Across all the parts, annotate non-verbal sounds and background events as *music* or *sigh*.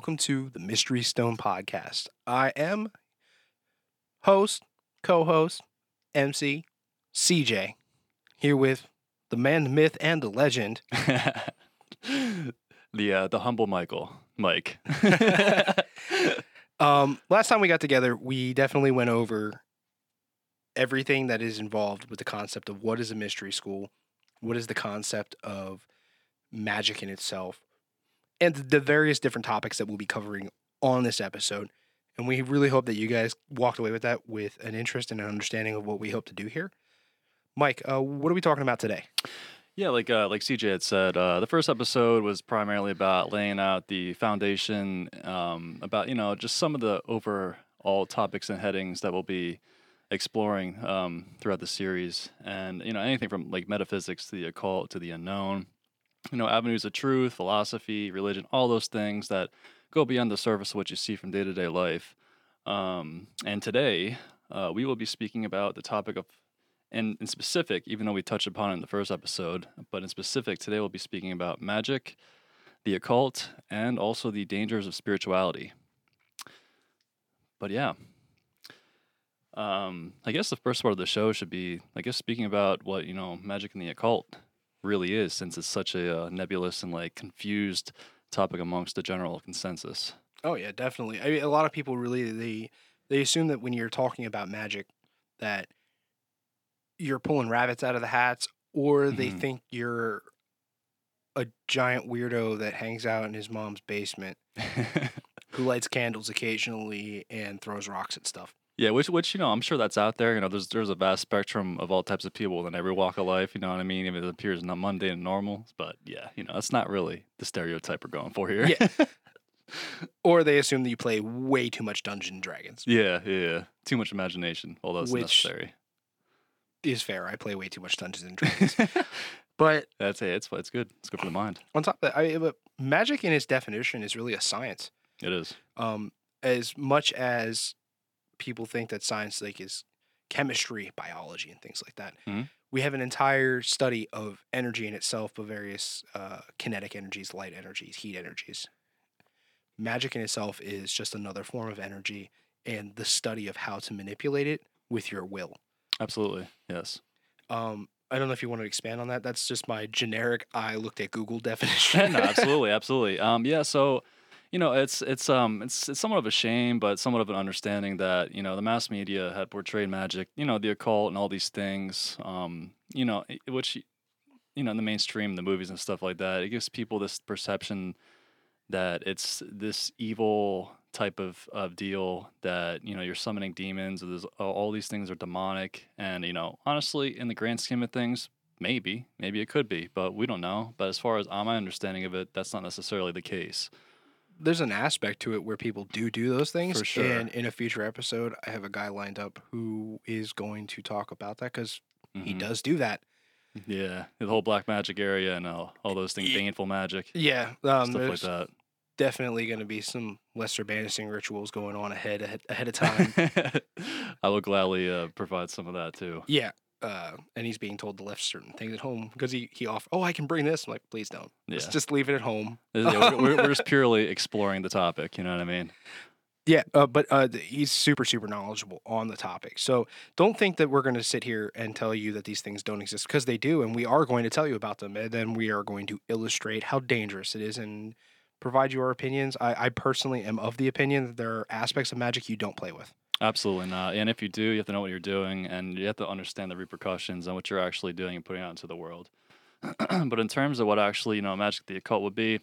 welcome to the Mystery Stone Podcast. I am host, co host, MC, CJ, here with the man, the myth, and the legend. *laughs* the uh, the humble Michael, Mike. *laughs* Um, *laughs* last time we got together, we definitely went over everything that is involved with the concept of what is a mystery school, what is the concept of magic in itself, and the various different topics that we'll be covering on this episode. And we really hope that you guys walked away with that with an interest and an understanding of what we hope to do here. Mike, uh, what are we talking about today? Yeah, like uh, like CJ had said, uh, the first episode was primarily about laying out the foundation, um, about you know just some of the overall topics and headings that we'll be exploring um, throughout the series, and you know anything from like metaphysics to the occult to the unknown, you know avenues of truth, philosophy, religion, all those things that go beyond the surface of what you see from day to day life. Um, and today uh, we will be speaking about the topic of and in specific, even though we touched upon it in the first episode, but in specific, today we'll be speaking about magic, the occult, and also the dangers of spirituality. But yeah, um, I guess the first part of the show should be, I guess, speaking about what you know, magic and the occult really is, since it's such a uh, nebulous and like confused topic amongst the general consensus. Oh yeah, definitely. I mean, a lot of people really they they assume that when you're talking about magic, that you're pulling rabbits out of the hats, or they Mhm. think you're a giant weirdo that hangs out in his mom's basement *laughs* who lights candles occasionally and throws rocks at stuff. Yeah, which which you know, I'm sure that's out there. You know, there's there's a vast spectrum of all types of people in every walk of life. You know what I mean? Even if it appears not mundane and normal, but yeah, you know, that's not really the stereotype we're going for here. Yeah. *laughs* Or they assume that you play way too much Dungeons and Dragons. yeah, yeah. Too much imagination, although it's Which- necessary. Is fair. I play way too much Dungeons and Dragons. *laughs* but that's it. it's it's good. It's good for the mind. on top of that, I, but magic in its definition is really a science. It is. um, as much as people think that science like is chemistry, biology, and things like that, Mhm. we have an entire study of energy in itself, of various uh, kinetic energies, light energies, heat energies. Magic in itself is just another form of energy, and the study of how to manipulate it with your will. Absolutely. Yes. Um, I don't know if you want to expand on that. That's just my generic. I looked at Google *laughs* definition. no, absolutely, absolutely. Um, yeah, so you know, it's it's um it's it's somewhat of a shame, but somewhat of an understanding that you know the mass media had portrayed magic, you know, the occult and all these things, um, you know, which you know in the mainstream, the movies and stuff like that, it gives people this perception that it's this evil type of, of deal that you know you're summoning demons or all these things are demonic and you know honestly in the grand scheme of things maybe maybe it could be but we don't know. But as far as my understanding of it that's not necessarily the case there's an aspect to it where people do do those things. For sure. And in a future episode, I have a guy lined up who is going to talk about that because he Mhm. does do that. yeah the whole black magic area and all, all those things baneful magic Yeah, um, stuff like that definitely going to be some lesser banishing rituals going on ahead ahead, ahead of *laughs* time. i will gladly uh, provide some of that too yeah, uh, and he's being told to left certain things at home because he he off. Oh, I can bring this. I'm like, please don't. Just Yeah. just leave it at home. Yeah, *laughs* we're, *laughs* we're, just purely exploring the topic you know what i mean Yeah, uh, but uh, he's super, super knowledgeable on the topic. So don't think that we're going to sit here and tell you that these things don't exist because they do, and we are going to tell you about them, and then we are going to illustrate how dangerous it is and provide you our opinions. I, I personally am of the opinion that there are aspects of magic you don't play with. Absolutely not. And if you do, you have to know what you're doing and you have to understand the repercussions and what you're actually doing and putting out into the world. *clears throat* but in terms of what actually, you know, magic the occult would be,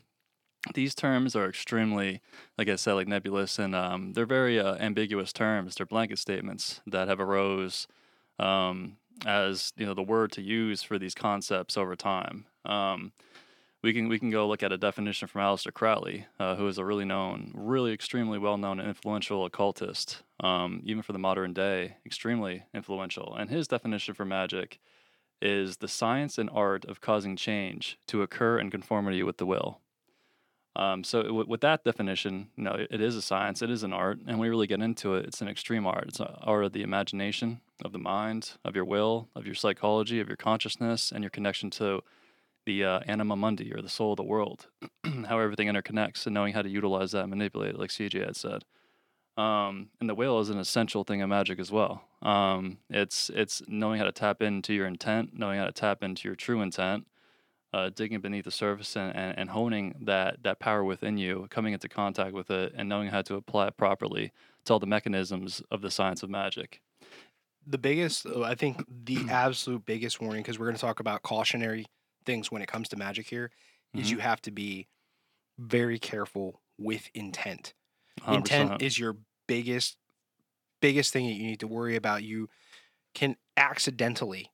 these terms are extremely, like I said, like nebulous and um, they're very uh, ambiguous terms. They're blanket statements that have arose um, as you know the word to use for these concepts over time. Um, we can we can go look at a definition from Aleister Crowley, uh, who is a really known, really extremely well known influential occultist, um, even for the modern day, extremely influential. And his definition for magic is the science and art of causing change to occur in conformity with the will. Um, so w- with that definition, you know, it, is a science, it is an art, and we really get into it, it's an extreme art. It's an art of the imagination, of the mind, of your will, of your psychology, of your consciousness, and your connection to the uh, anima mundi or the soul of the world, *clears throat* how everything interconnects, and knowing how to utilize that and manipulate it, like CJ had said. Um, and the whale is an essential thing of magic as well. Um, it's it's knowing how to tap into your intent, knowing how to tap into your true intent, uh, digging beneath the surface and, and, and honing that that power within you, coming into contact with it, and knowing how to apply it properly to all the mechanisms of the science of magic. The biggest, I think, the *clears throat* absolute biggest warning, because we're going to talk about cautionary things when it comes to magic here, is Mhm. you have to be very careful with intent. 100%. Intent is your biggest, biggest thing that you need to worry about. You can accidentally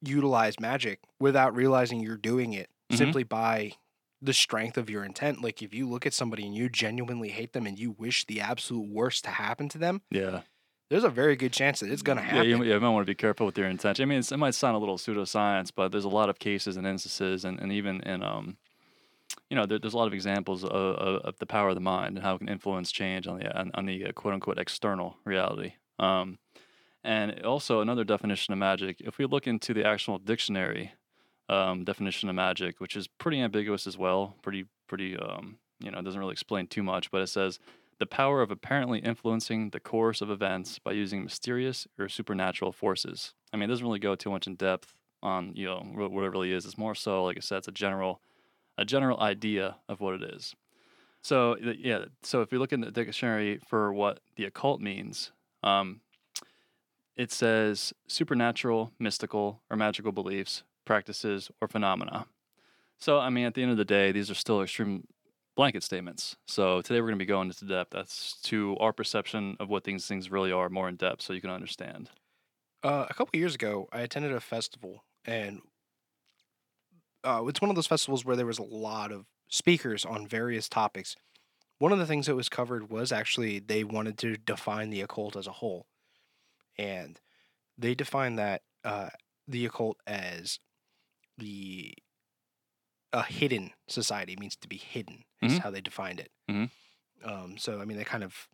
utilize magic without realizing you're doing it Mhm. simply by the strength of your intent. Like if you look at somebody and you genuinely hate them and you wish the absolute worst to happen to them, yeah. There's a very good chance that it's going to happen. you, yeah, you might want to be careful with your intention. I mean, it's, it might sound a little pseudoscience, but there's a lot of cases and instances, and, and even in um, you know, there, there's a lot of examples of, of, of the power of the mind and how it can influence change on the on, on the uh, quote unquote external reality. Um, and also another definition of magic. If we look into the actual dictionary um, definition of magic, which is pretty ambiguous as well, pretty pretty um, you know, it doesn't really explain too much, but it says the power of apparently influencing the course of events by using mysterious or supernatural forces. I mean, it doesn't really go too much in depth on you know what it really is. It's more so, like I said, it's a general a general idea of what it is. So yeah, so if you look in the dictionary for what the occult means, um, it says supernatural, mystical, or magical beliefs, practices, or phenomena. So I mean, at the end of the day, these are still extreme blanket statements. So today we're going to be going into depth. That's to our perception of what these things really are more in depth, so you can understand. Uh, a couple years ago, I attended a festival, and uh, it's one of those festivals where there was a lot of speakers on various topics. One of the things that was covered was actually they wanted to define the occult as a whole, and they defined that uh, the occult as the a hidden society means to be hidden is Mhm. how they defined it. Mhm. Um, so I mean, that kind of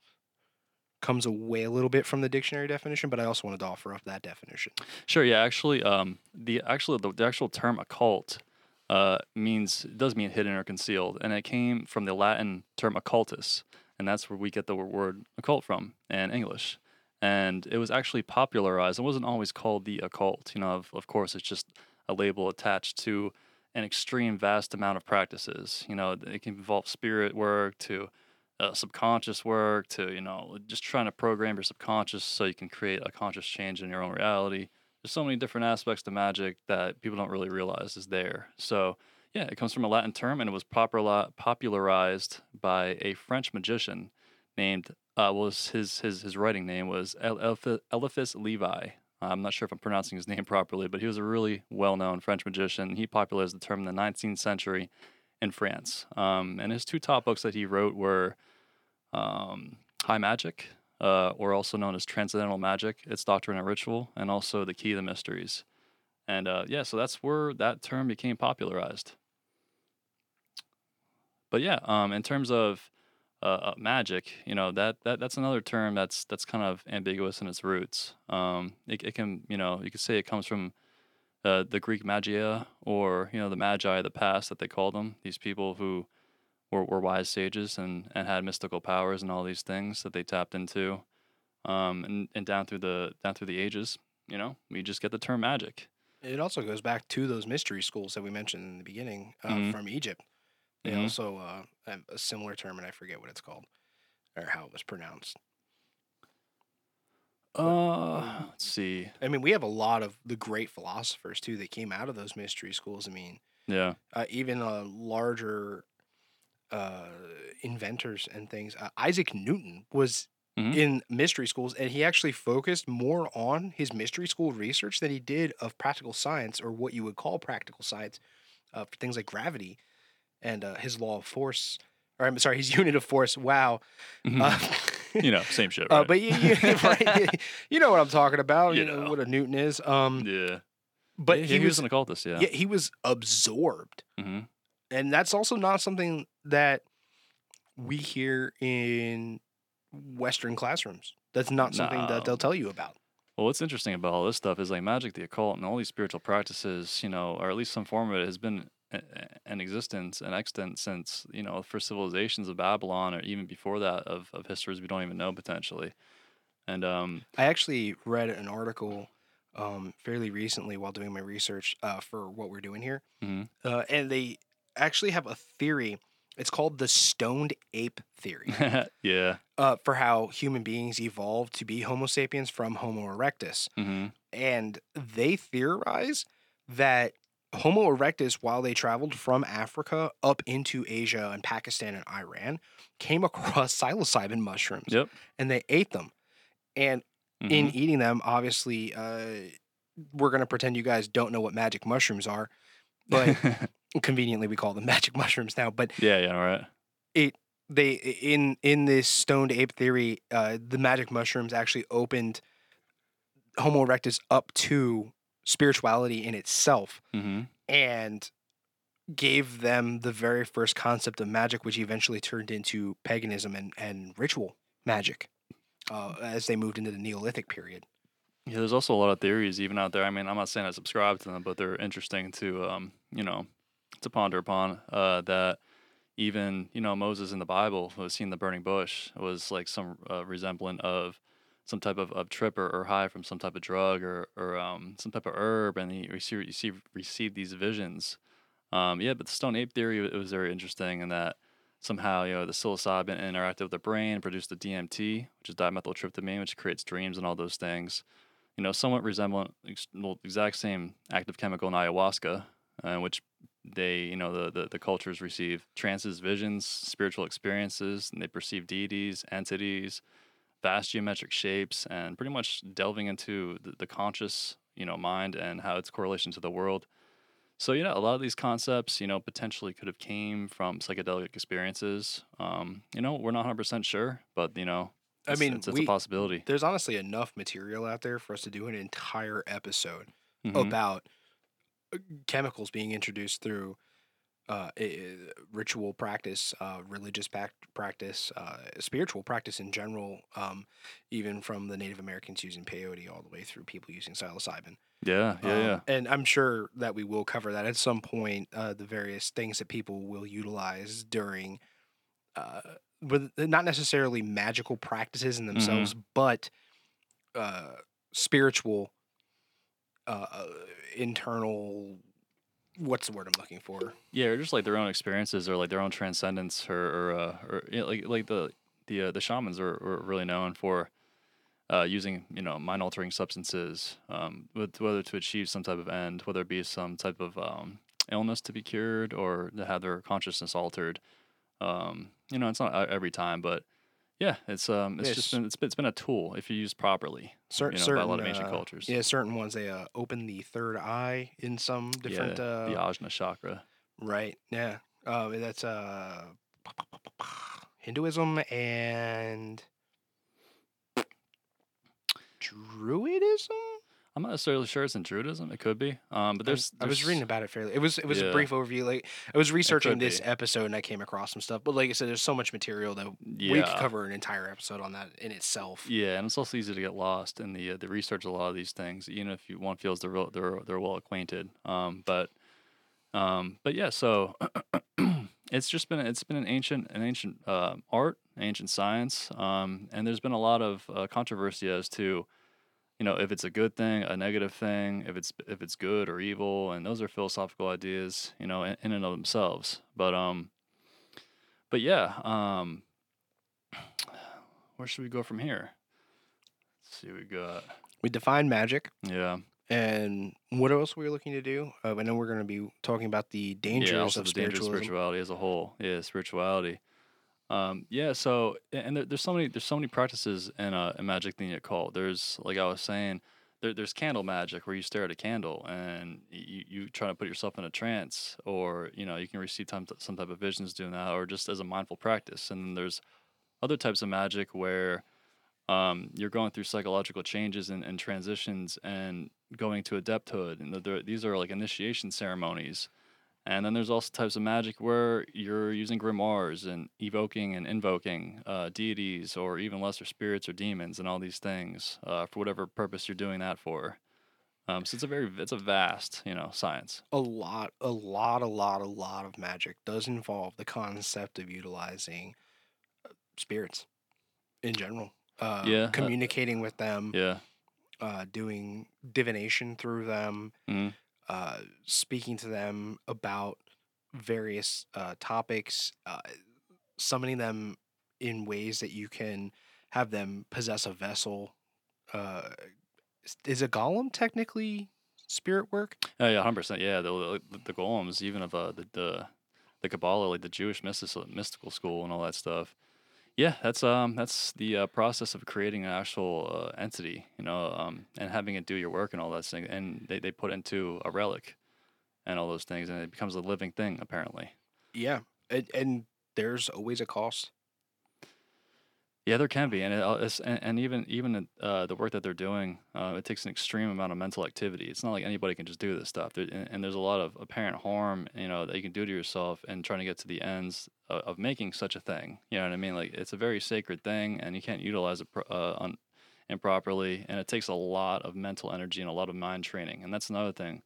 comes away a little bit from the dictionary definition, but I also wanted to offer up that definition. Sure. Yeah. Actually, um, the actually the, the actual term occult uh, means does mean hidden or concealed, and it came from the Latin term occultus, and that's where we get the word occult from in English. And it was actually popularized. It wasn't always called the occult. You know, of, of course, it's just a label attached to an extreme vast amount of practices. You know, it can involve spirit work to uh, subconscious work to you know just trying to program your subconscious so you can create a conscious change in your own reality. There's so many different aspects to magic that people don't really realize is there. So yeah it comes from a latin term and it was popular, popularized by a french magician named uh, was his, his his writing name was eliphas levi i'm not sure if i'm pronouncing his *laughs* name properly but he was a really well-known french magician he popularized the term in the 19th century in France. Um, and his two top books that he wrote were um, High Magic, uh, or also known as Transcendental Magic, Its Doctrine and Ritual, and also The Key to the Mysteries. And uh, yeah, so that's where that term became popularized. But yeah, um, in terms of uh, uh, magic, you know that, that that's another term that's that's kind of ambiguous in its roots. Um, it, it can you know you could say it comes from uh, the Greek magia, or you know the magi of the past that they called them. These people who were, were wise sages and, and had mystical powers and all these things that they tapped into, um, and, and down through the down through the ages, you know, we just get the term magic. It also goes back to those mystery schools that we mentioned in the beginning uh, Mhm. from Egypt. They Mhm. also uh, have a similar term, and I forget what it's called or how it was pronounced. Uh, let's see. I mean, we have a lot of the great philosophers too that came out of those mystery schools. I mean, Yeah. uh, even uh, larger uh, inventors and things. Uh, Isaac Newton was Mhm. in mystery schools, and he actually focused more on his mystery school research than he did of practical science, or what you would call practical science, uh, for things like gravity and uh, his law of force. Or I'm sorry, his *laughs* unit of force. Wow. Mhm. Uh, you know, same shit, *laughs* uh, but you, you, *laughs* right, you know what I'm talking about. You, You know, know. what a Newton is. Um, yeah. but Yeah, he, was, was, an occultist. Yeah. yeah, he was absorbed hmm and that's also not something that we hear in western classrooms that's not something No. that they'll tell you about Well, what's interesting about all this stuff is like magic, the occult, and all these spiritual practices, you know, or at least some form of it has been i- existence and extant since, you know, for civilizations of Babylon or even before that of, of histories we don't even know potentially. And um, I actually read an article um, fairly recently while doing my research uh, for what we're doing here, mhm. uh, and they actually have a theory. It's called the stoned ape theory *laughs* yeah. uh, for how human beings evolved to be Homo sapiens from Homo erectus. hmm and they theorize that Homo erectus, while they traveled from Africa up into Asia and Pakistan and Iran, came across *laughs* psilocybin mushrooms Yep. and they ate them. And mhm. in eating them, obviously, uh, we're going to pretend you guys don't know what magic mushrooms are, but *laughs* conveniently we call them *laughs* magic mushrooms now. But yeah, yeah, all right. It they in in this stoned ape theory, uh, the magic mushrooms actually opened Homo erectus up to spirituality in itself hmm and gave them the very first concept of magic, which eventually turned into paganism and, and ritual magic uh, as they moved into the Neolithic period. Yeah, there's also a lot of theories even out there. I mean, I'm not saying I subscribe to them, but they're interesting to, um, you know, to ponder upon. Uh, that even you know Moses in the Bible who was seen the burning bush was like some uh, resemblant of some type of, of trip or, or high from some type of drug or or um, some type of herb, and he received received received these visions. Um, yeah, but the stone ape theory it was very interesting in that somehow you know the psilocybin interacted with the brain, and produced the DMT, which is dimethyltryptamine, which creates dreams and all those things you know, somewhat resemblant, ex- well, exact same active chemical in ayahuasca, uh, which they, you know, the, the, the cultures receive trances, visions, spiritual experiences, and they perceive deities, entities, vast geometric shapes, and pretty much delving into the, the conscious, you know, mind and how its correlation to the world. So yeah, a lot of these concepts, you know, potentially could have came from psychedelic experiences. Um, you know, we're not 100 percent sure, but you know, I mean, it's, it's we- a possibility. There's honestly enough material out there for us to do an entire episode Mhm. about uh, chemicals being introduced through uh, ritual practice, uh, religious practice, uh, spiritual practice in general, um, even from the Native Americans using peyote all the way through people using psilocybin. Yeah, yeah, Um, yeah. And I'm sure that we will cover that at some point. Uh, the various things that people will utilize during, uh, with not necessarily magical practices in themselves, but uh, spiritual, internal. What's the word I'm looking for? Yeah, or just like their own experiences, or like their own transcendence, or or, uh, or you know, like like the the uh, the shamans are, are really known for uh, using you know mind altering substances, um, with whether to achieve some type of end, whether it be some type of um, illness to be cured or to have their consciousness altered. Um, you know, it's not every time, but yeah, it's um, it's Yes. just been it's been, it's been a tool if you use properly. Cer- you know, certain, by a lot of ancient uh, cultures. Yeah, certain ones they uh, open the third eye in some different. yeah, uh, the ajna chakra. Right. Yeah. Uh, that's uh, Hinduism and Druidism. I'm not necessarily sure it's in Druidism. It could be. Um, but I was- there's, I was there's- reading about it fairly. It was it was a brief overview. Like I was researching this be. episode and I came across some stuff. But like I said, there's so much material that we could cover an entire episode on that in itself. Yeah, and it's also easy to get lost in the uh, the research of a lot of these things, even if you one feels they're real, they're they're well acquainted. Um, but um, but yeah, so *clears throat* it's just been it's been an ancient an ancient uh, art, ancient science, um, and there's been a lot of uh, controversy as to you know if it's a good thing, a negative thing, if it's if it's good or evil, and those are philosophical ideas, you know, in, in and of themselves. But um, but yeah, um, where should we go from here? Let's see we got. We defined magic. Yeah. And what else were we looking to do? Uh, I know we're going to be talking about the dangers yeah, of the danger of spirituality as a whole. Yeah, spirituality. Um, yeah, so and there, there's so many there's so many practices in uh magic thing you call. There's like I was saying, there, there's candle magic where you stare at a candle and you, you try to put yourself in a trance, or you know you can receive some some type of visions doing that, or just as a mindful practice. And then there's other types of magic where um, you're going through psychological changes and, and transitions and going to adepthood, and these are like initiation ceremonies And then there's also types of magic where you're using grimoires and evoking and invoking uh, deities or even lesser spirits or demons and all these things uh, for whatever purpose you're doing that for. Um, so it's a very it's a vast you know science. a lot, a lot, a lot, a lot of magic does involve the concept of utilizing uh, spirits in general. Uh, Yeah, uh, communicating with them, Yeah. uh, doing divination through them, Mhm. Uh, speaking to them about various uh, topics, uh, summoning them in ways that you can have them possess a vessel. Uh, is- a golem technically spirit work? Oh yeah, hundred percent. Yeah, the, the the golems, even of uh, the the the Kabbalah, like the Jewish mystical mystical school and all that stuff. Yeah, that's um that's the uh, process of creating an actual uh, entity, you know, um, and having it do your work and all that thing. And they they put into a relic, and all those things, and it becomes a living thing apparently. Yeah, and, and there's always a cost. Yeah, there can be, and it, uh, and, even even uh, the work that they're doing, uh, it takes an extreme amount of mental activity. It's not like anybody can just do this stuff, there, and, and there's a lot of apparent harm, you know, that you can do to yourself, and trying to get to the ends of, of making such a thing. You know what I mean? Like it's a very sacred thing, and you can't utilize it uh, on, improperly, and it takes a lot of mental energy and a lot of mind training, and that's another thing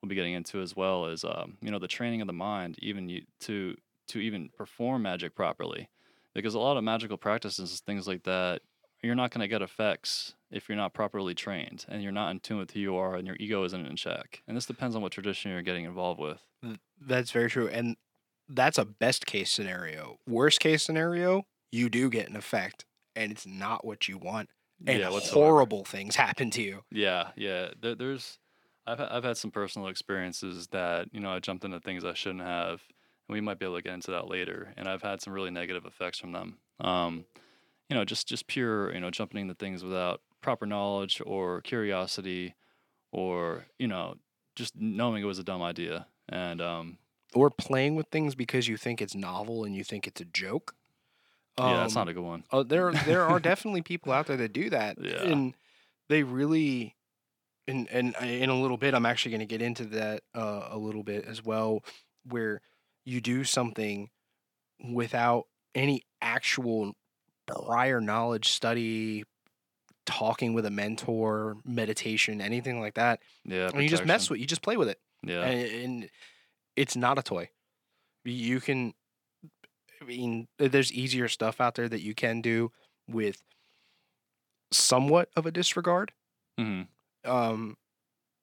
we'll be getting into as well. Is um, you know the training of the mind, even you, to to even perform magic properly because a lot of magical practices things like that you're not going to get effects if you're not properly trained and you're not in tune with who you are and your ego isn't in check and this depends on what tradition you're getting involved with That's very true, and that's a best case scenario. Worst case scenario, you do get an effect, and it's not what you want, and yeah horrible things happen to you. yeah yeah there, there's I've, I've had some personal experiences that you know i jumped into things i shouldn't have we might be able to get into that later and i've had some really negative effects from them um, you know just just pure you know jumping into things without proper knowledge or curiosity or you know just knowing it was a dumb idea and um, Or playing with things because you think it's novel and you think it's a joke. yeah that's Um, not a good one Oh, there *laughs* there are definitely people out there that do that, Yeah. and they really, and and I- in a little bit, I'm actually going to get into that uh, a little bit as well, where you do something without any actual prior knowledge, study, talking with a mentor, meditation, anything like that, yeah and you just mess with, you just play with it, yeah and, and it's not a toy. You can, I mean, there's easier stuff out there that you can do with somewhat of a disregard. hmm Um,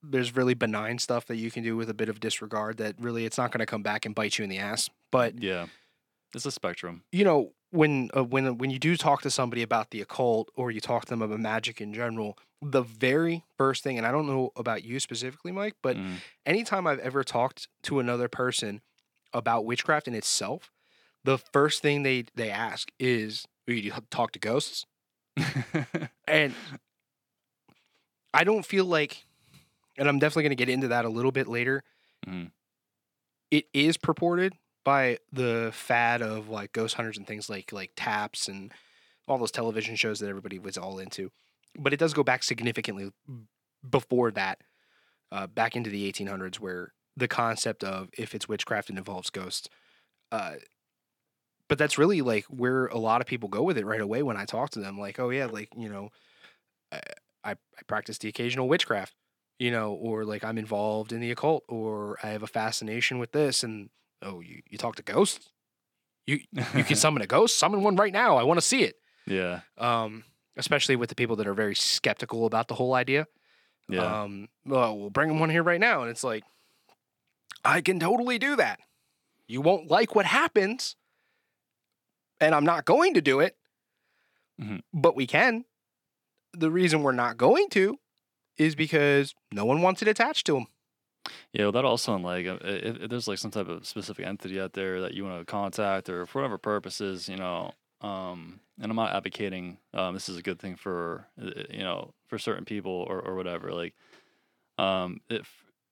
there's really benign stuff that you can do with a bit of disregard that really it's not going to come back and bite you in the ass. But yeah it's a spectrum you know, when uh, when when you do talk to somebody about the occult or you talk to them about magic in general, the very first thing, and I don't know about you specifically, Mike, but Mhm. anytime I've ever talked to another person about witchcraft in itself, the first thing they they ask is, "Do you talk to ghosts?" *laughs* And I don't feel like, and I'm definitely going to get into that a little bit later. Mhm. It is purported by the fad of like ghost hunters and things like like TAPS and all those television shows that everybody was all into, but it does go back significantly before that, uh, back into the 1800s, where the concept of if it's witchcraft, it involves ghosts. Uh, but that's really like where a lot of people go with it right away when I talk to them. Like, oh yeah, like you know, I I, I practice the occasional witchcraft, you know, or like I'm involved in the occult, or I have a fascination with this, and oh, you you talk to ghosts. You you can *laughs* summon a ghost. Summon one right now. I want to see it. yeah Um, especially with the people that are very skeptical about the whole idea. yeah Um, well, we'll bring them one here right now, and it's like, I can totally do that. You won't like what happens, and I'm not going to do it, Mhm. but we can. The reason we're not going to is because no one wants it attached to them. Yeah, well, that also in like uh, if, if there's like some type of specific entity out there that you want to contact or for whatever purposes, you know, um, and I'm not advocating um, this is a good thing for uh, you know for certain people or, or whatever. Like, um, if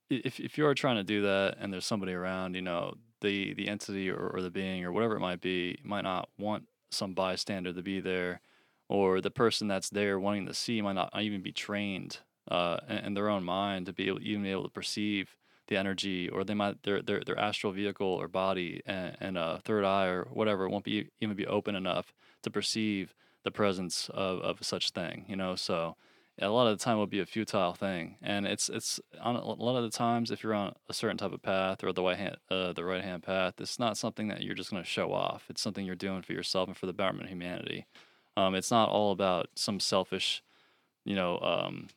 if if you are trying to do that and there's somebody around, you know, the the entity or, or the being or whatever it might be might not want some bystander to be there, or the person that's there wanting to see might not even be trained uh, in, their own mind to be able, even able to perceive the energy, or they might their their their astral vehicle or body and, and a third eye or whatever won't be even be open enough to perceive the presence of, of such thing. You know, so a lot of the time will be a futile thing, and it's it's on a lot of the times if you're on a certain type of path or the right hand uh, the right hand path, it's not something that you're just going to show off. It's something you're doing for yourself and for the betterment of humanity. Um, it's not all about some selfish, you know, um,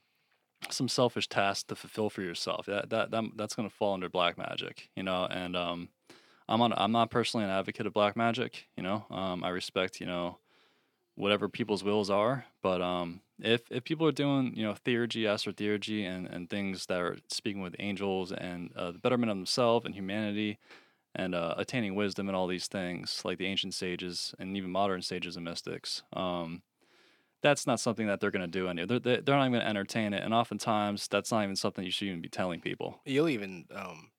some selfish task to fulfill for yourself. That that, that that's going to fall under black magic, you know. And um, I'm on. I'm not personally an advocate of black magic. You know, um, I respect you know whatever people's wills are, but um, if if people are doing you know theurgy, astrotheurgy, and and things that are speaking with angels and uh, the betterment of themselves and humanity, and uh, attaining wisdom and all these things, like the ancient sages and even modern sages and mystics, um, that's not something that they're going to do. Any, they're they're not even going to entertain it, and oftentimes that's not even something you should even be telling people. You'll even um,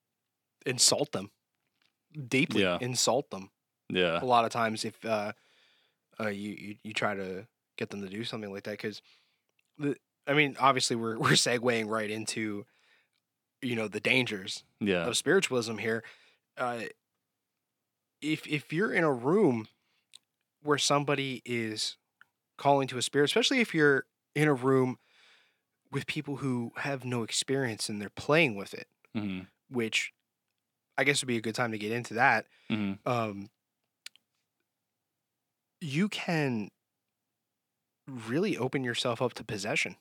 insult them deeply. Yeah. Insult them Yeah, a lot of times if uh, uh, you, you you try to get them to do something like that because the I mean obviously we're *laughs* we're segueing right into you know the dangers yeah, of spiritualism here. Uh, if if you're in a room where somebody is calling to a spirit, especially if you're in a room with people who have no experience and they're playing with it, hmm which I guess would be a good time to get into that. hmm Um, you can really open yourself up to possession,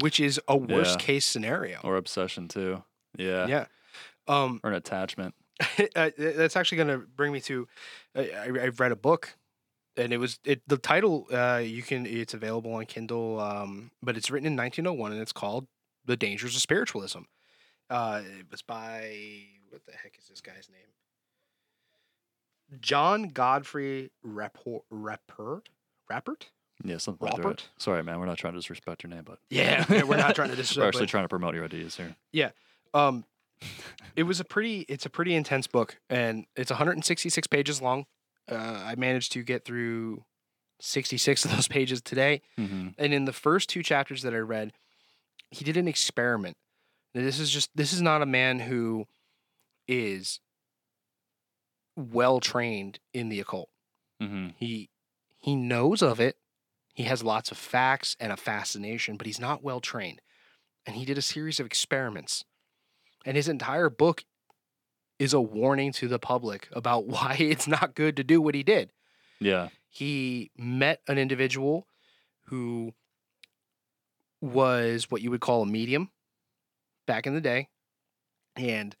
which is a worst Yeah. case scenario. or obsession too. Yeah, yeah. Um, or an attachment. *laughs* uh, that's actually going to bring me to I, I I've read a book and it was it the title uh you can it's available on Kindle um but it's written in 1901 and it's called The Dangers of Spiritualism. Uh it was by what the heck is this guy's name? John Godfrey Rapport, Rappert Rappert? Yeah, something like that. Sorry, man. We're not trying to disrespect your name, but *laughs* Yeah, we're not trying to disrespect. *laughs* we're actually but- trying to promote your ideas here. Yeah, um, *laughs* it was a pretty, it's a pretty intense book, and it's 166 pages long. Uh, I managed to get through 66 of those *laughs* pages today, hmm and in the first two chapters that I read, he did an experiment. Now, this is just, this is not a man who is well trained in the occult. hmm He he knows of it. He has lots of facts and a fascination, but he's not well trained. And he did a series of experiments. And his entire book is a warning to the public about *laughs* why it's not good to do what he did. Yeah. He met an individual who was what you would call a medium back in the day. And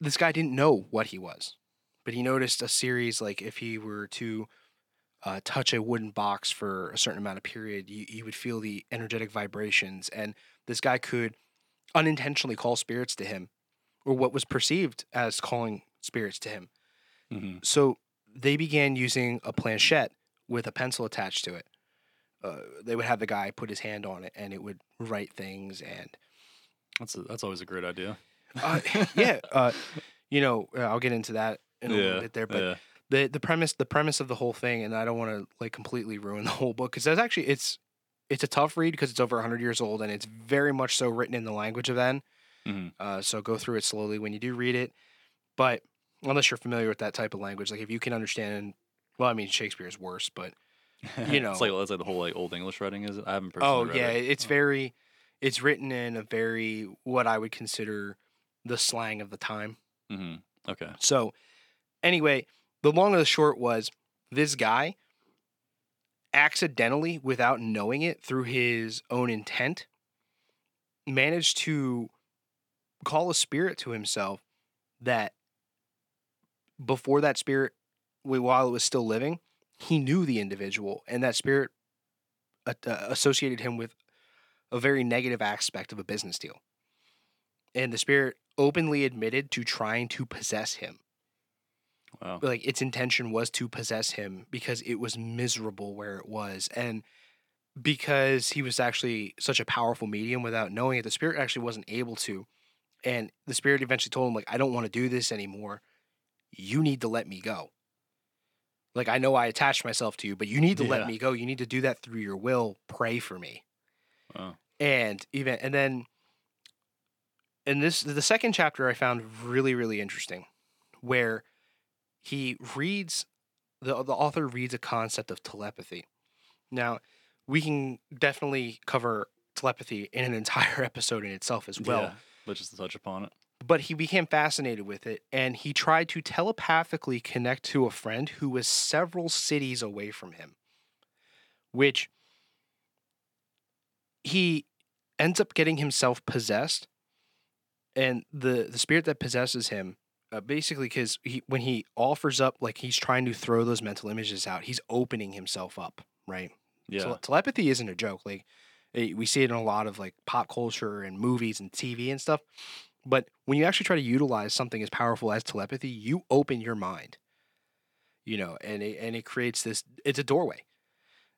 this guy didn't know what he was, but he noticed a series like if he were to uh, touch a wooden box for a certain amount of period, you, you would feel the energetic vibrations. And this guy could unintentionally call spirits to him, or what was perceived as calling spirits to him. hmm So they began using a planchette with a pencil attached to it. Uh, they would have the guy put his hand on it, and it would write things. And That's a, that's always a great idea. uh, *laughs* yeah, uh, you know, uh, I'll get into that in a little bit there. But yeah. the the premise the premise of the whole thing, and I don't want to like completely ruin the whole book because that's actually it's it's a tough read because it's over hundred years old and it's very much so written in the language of then. Mhm. Uh, so go through it slowly when you do read it, but unless you're familiar with that type of language, like if you can understand, well, I mean Shakespeare is worse, but you *laughs* know. it's like it's like the whole like old English writing is. It? I haven't personally oh read yeah, it. it's very it's written in a very what I would consider the slang of the time. hmm Okay. So, anyway, the long and the short was this guy accidentally, without knowing it through his own intent, managed to call a spirit to himself that before that spirit, while it was still living, he knew the individual, and that spirit uh, uh, associated him with a very negative aspect of a business deal. And the spirit openly admitted to trying to possess him. Wow. Like its intention was to possess him because it was miserable where it was. And because he was actually such a powerful medium without knowing it, the spirit actually wasn't able to. And the spirit eventually told him, like, I don't want to do this anymore. You need to let me go. Like, I know I attached myself to you, but you need to Yeah. let me go. You need to do that through your will. Pray for me Wow. and even and then and this the second chapter I found really really interesting, where he reads the the author reads a concept of telepathy. Now, we can definitely cover telepathy in an entire *laughs* episode in itself as well. yeah, but just to touch upon it. But he became fascinated with it and he tried to telepathically connect to a friend who was several cities away from him, which he ends up getting himself possessed. And the, the spirit that possesses him, uh, basically, because he, when he offers up, like he's trying to throw those mental images out, he's opening himself up, right? Yeah. Tele- telepathy isn't a joke. Like we see it in a lot of like pop culture and movies and TV and stuff. But when you actually try to utilize something as powerful as telepathy, you open your mind. You know, and it, and it creates this. It's a doorway,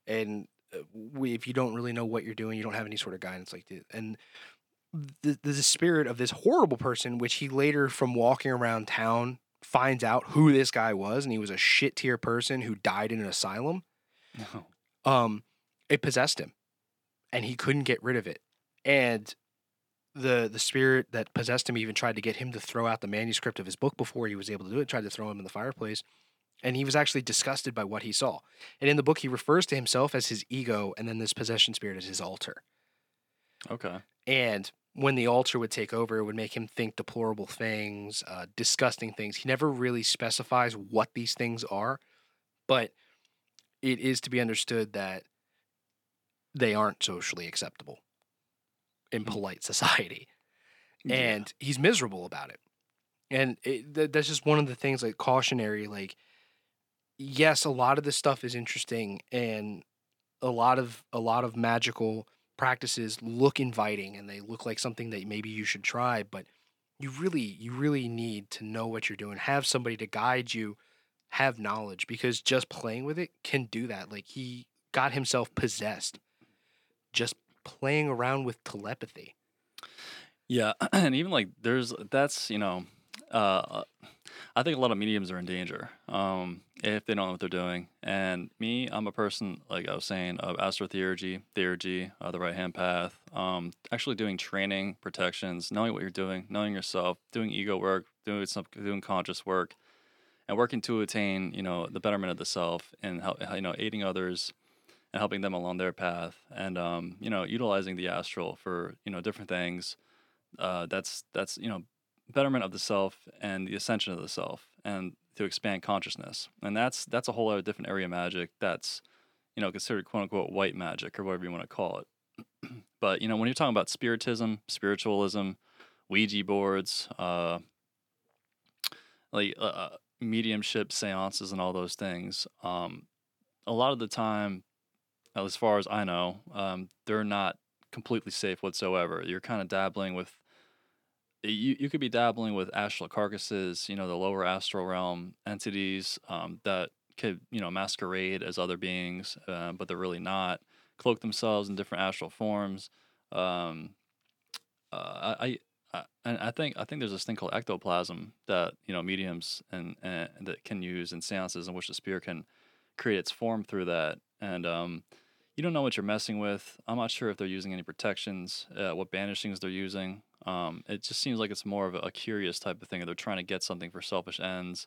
and uh, we, if you don't really know what you're doing, you don't have any sort of guidance like this. And the, the spirit of this horrible person, which he later, from walking around town, finds out who this guy was, and he was a shit tier person who died in an asylum No. um it possessed him and he couldn't get rid of it and the the spirit that possessed him even tried to get him to throw out the manuscript of his book before he was able to do it tried to throw him in the fireplace and he was actually disgusted by what he saw and in the book he refers to himself as his ego and then this possession spirit as his alter Okay. and when the alter would take over, it would make him think deplorable things, uh, disgusting things. He never really specifies what these things are, but it is to be understood that they aren't socially acceptable in Mm. polite society. Yeah. And he's miserable about it. And it, th- that's just one of the things like cautionary. Like, yes, a lot of this stuff is interesting, and a lot of a lot of magical practices look inviting and they look like something that maybe you should try but you really you really need to know what you're doing have somebody to guide you have knowledge because just playing with it can do that like he got himself possessed just playing around with telepathy Yeah, *clears throat* and even like there's that's you know, uh, I think a lot of mediums are in danger um, if they don't know what they're doing. And me, I'm a person like I was saying of astrotheurgy, theurgy, uh, the right hand path. Um, actually doing training, protections, knowing what you're doing, knowing yourself, doing ego work, doing some doing conscious work, and working to attain you know the betterment of the self and help you know aiding others and helping them along their path and um, you know utilizing the astral for you know different things uh, that's that's you know betterment of the self and the ascension of the self and to expand consciousness. And that's that's a whole other different area of magic that's you know considered quote unquote white magic or whatever you want to call it. *clears throat* But you know when you're talking about spiritism spiritualism ouija boards uh like uh, uh, mediumship seances and all those things um a lot of the time as far as i know um they're not completely safe whatsoever. You're kind of dabbling with you, you could be dabbling with astral carcasses, you know, the lower astral realm entities um, that could, you know, masquerade as other beings, uh, but they're really not. Cloak themselves in different astral forms. Um, uh, I, I, I think I think there's this thing called ectoplasm that you know mediums and, and that can use in seances in which the spirit can create its form through that. And um, you don't know what you're messing with. I'm not sure if they're using any protections, uh, what banishings they're using. Um, it just seems like it's more of a, curious type of thing. They're trying to get something for selfish ends,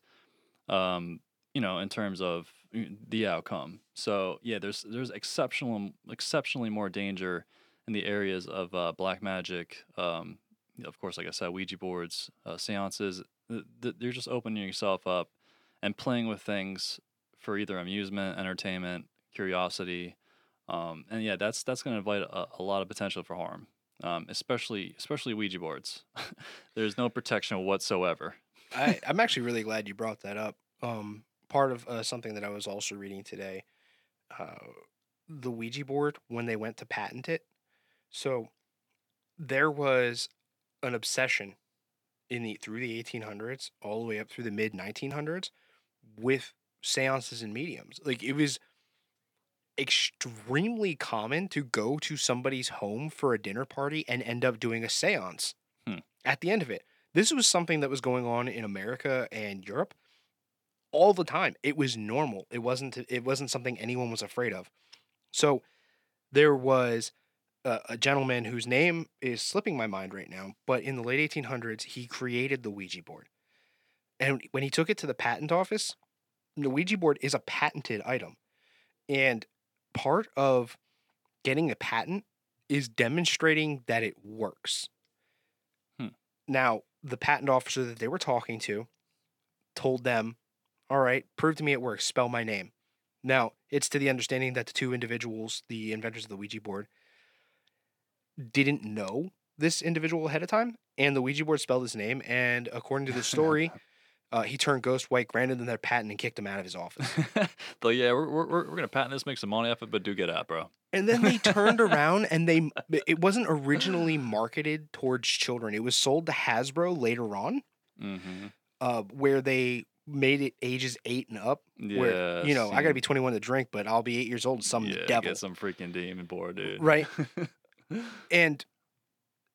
um, you know, in terms of the outcome. So yeah, there's there's exceptional exceptionally more danger in the areas of uh, black magic. Um, of course, like I said, Ouija boards, uh, seances. Th- th- You're just opening yourself up and playing with things for either amusement, entertainment, curiosity, um, and yeah, that's that's going to invite a, a lot of potential for harm, um, especially especially Ouija boards. *laughs* There's no protection whatsoever. I, I'm actually really glad you brought that up. Um, part of uh, something that I was also reading today, uh, the Ouija board when they went to patent it. So there was an obsession in the through the 1800s all the way up through the mid 1900s with seances and mediums. Like it was extremely common to go to somebody's home for a dinner party and end up doing a seance Hmm. at the end of it. This was something that was going on in America and Europe all the time. It was normal. It wasn't it wasn't something anyone was afraid of. So there was a, a gentleman whose name is slipping my mind right now, but in the late 1800s, he created the Ouija board. And when he took it to the patent office, the Ouija board is a patented item. And part of getting a patent is demonstrating that it works. Hmm. Now, the patent officer that they were talking to told them, All right, prove to me it works, spell my name. Now, it's to the understanding that the two individuals, the inventors of the Ouija board, didn't know this individual ahead of time, and the Ouija board spelled his name. And according to the *laughs* story, uh, he turned ghost white, granted them their patent, and kicked him out of his office. *laughs* but yeah, we're, we're, we're gonna patent this, make some money off it, but do get out, bro. And then they turned *laughs* around and they it wasn't originally marketed towards children. It was sold to Hasbro later on, Mm-hmm. uh, where they made it ages eight and up. Yeah, Where you know I got to be 21 to drink, but I'll be eight years old and some yeah, devil, get some freaking demon board, dude. right? *laughs* And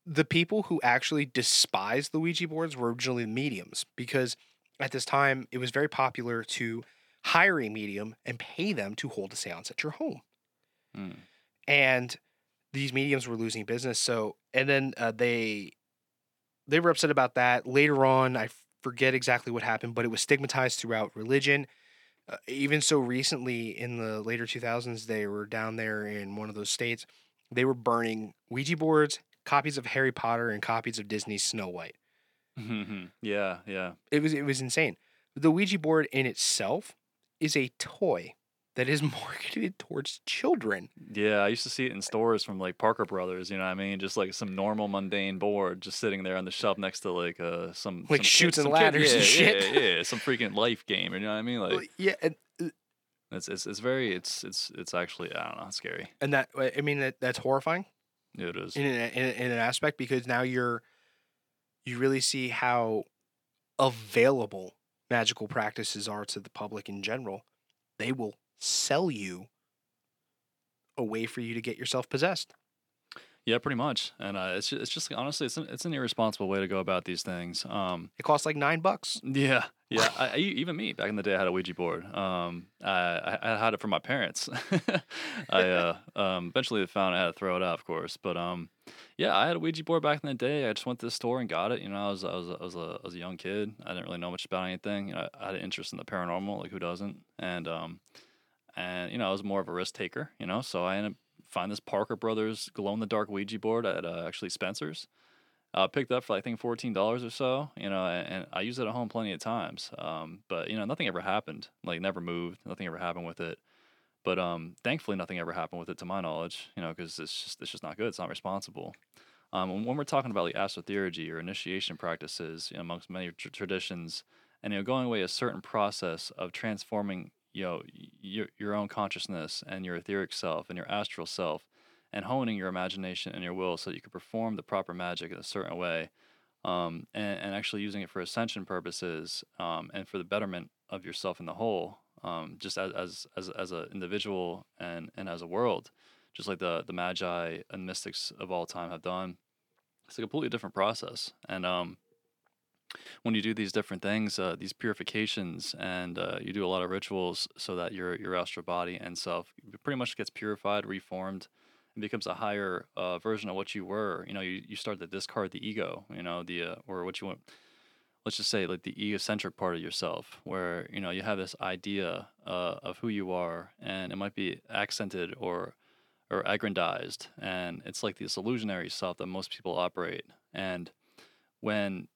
the people who actually despised the Ouija boards were originally the mediums because at this time it was very popular to hire a medium and pay them to hold a seance at your home. Mm. and these mediums were losing business. So, and then uh, they they were upset about that. Later on, I forget exactly what happened, but it was stigmatized throughout religion. Uh, even so, recently in the later 2000s, they were down there in one of those states. They were burning Ouija boards, copies of Harry Potter, and copies of Disney's Snow White. Mhm. *laughs* yeah, yeah. It was it was insane. The Ouija board in itself is a toy that is *laughs* marketed towards children. Yeah, I used to see it in stores from like Parker Brothers, you know what I mean? Just like some normal mundane board just sitting there on the shelf next to like uh some Like some kid- and some kid- Ladders and yeah, shit. Yeah, yeah, some freaking life game, you know what I mean? Like yeah, and it's it's it's very it's it's it's actually I don't know, it's scary. and that I mean that that's horrifying Yeah, it is. in an, in, in an aspect because now you're you really see how available magical practices are to the public in general. They will sell you a way for you to get yourself possessed. Yeah, pretty much. And uh, it's just, it's just honestly it's an, it's an irresponsible way to go about these things. Um It costs like nine bucks. *laughs* Yeah, yeah. I, I, even me back in the day, I had a Ouija board. Um, I, I had it from my parents. *laughs* I uh, um, eventually found I had to throw it out, of course. But um, yeah, I had a Ouija board back in the day. I just went to the store and got it. You know, I was I was I was a, I was a young kid. I didn't really know much about anything. You know, I had an interest in the paranormal, like who doesn't? And um, and you know, I was more of a risk taker. You know, so I ended up find this Parker Brothers glow in the dark Ouija board at uh, actually Spencer's uh, picked up for I think fourteen dollars or so. You know, and, and I used it at home plenty of times. Um, but you know, nothing ever happened. Like never moved. Nothing ever happened with it. But um, thankfully, nothing ever happened with it to my knowledge. You know, because it's just it's just not good. It's not responsible. Um, when- we're talking about like astrotheurgy or initiation practices, you know, amongst many tr- traditions, and you know, going away a certain process of transforming, you know, your your own consciousness and your etheric self and your astral self and honing your imagination and your will so that you can perform the proper magic in a certain way um, and, and actually using it for ascension purposes um, and for the betterment of yourself in the whole um, just as as as, as an individual and and as a world just like the the magi and mystics of all time have done. It's a completely different process. And um when you do these different things, uh, these purifications, and uh, you do a lot of rituals so that your your astral body and self pretty much gets purified, reformed, becomes a higher uh, version of what you were. You know, you, you start to discard the ego. You know, the uh, or what you want. Let's just say like the egocentric part of yourself, where you know you have this idea uh, of who you are, and it might be accented or or aggrandized, and it's like this illusionary self that most people operate. And when